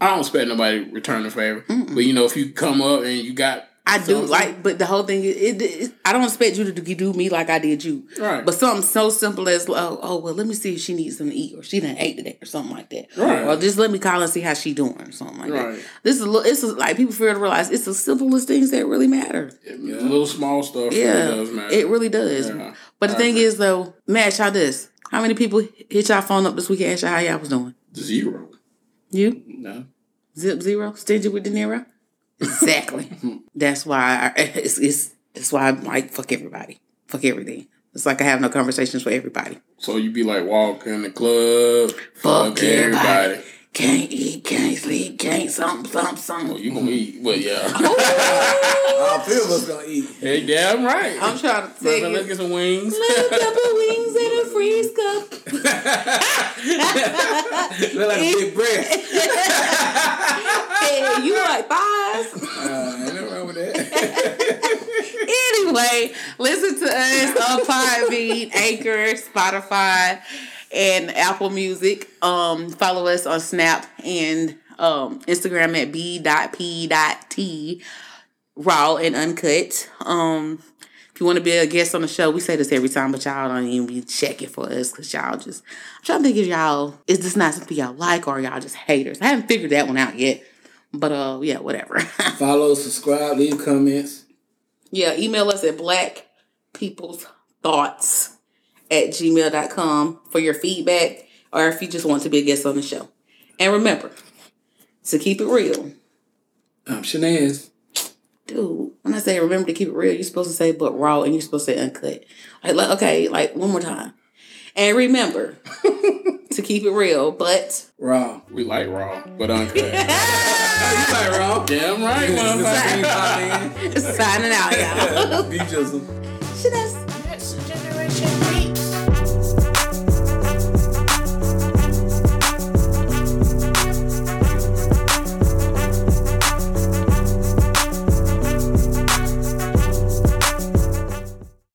I don't expect nobody to return the favor, but you know, if you come up and you got, I do something- like, but the whole thing is, it, it, I don't expect you to do- do me like I did you. Right. But something so simple as, oh, oh, well, let me see if she needs something to eat or she done ate today or something like that. Right. Or just let me call and see how she doing or something like Right. that. This is, a li- it's a, like people fail to realize it's the simplest things that really matter. A little small stuff, Yeah, really does matter. it really does. Yeah. But the thing is, though, match how this. How many people hit y'all phone up this week and asked y'all how y'all was doing? Zero. You No. zip zero, stingy with De Niro. Exactly. that's why I, it's, it's that's why I'm like fuck everybody, fuck everything. It's like I have no conversations with everybody. So you be like walking in the club, Fuck, fuck everybody. everybody. Can't eat, can't sleep, can't something, something, something. You gonna eat, but yeah. All three of us gonna eat. hey, damn right. I'm trying to tell Brother, you. let's get some wings. Little cup of wings and a freeze cup. Look like a big breast. Hey, you like thighs? Uh, ain't nothing wrong with that. anyway, listen to us on Podbean, Anchor, Spotify, and Apple Music. Um, follow us on Snap and um, Instagram at b.p.t raw and uncut. Um, if you want to be a guest on the show, we say this every time, but y'all don't even be checking for us because y'all just. I'm trying to think if y'all is this not something y'all like or y'all just haters. I haven't figured that one out yet, but uh, yeah, whatever. Follow, subscribe, leave comments. Yeah, email us at black people's thoughts at gmail.com for your feedback or if you just want to be a guest on the show. And remember, to keep it real, um, I'm Shanaz. dude, when I say remember to keep it real, you're supposed to say but raw and you're supposed to say uncut. Like, like okay, like one more time. And remember to keep it real, but Raw. We like raw, but uncut. Oh, you like raw? damn right, motherfucker. signing out, y'all. Be just Shit, that's- Next generation.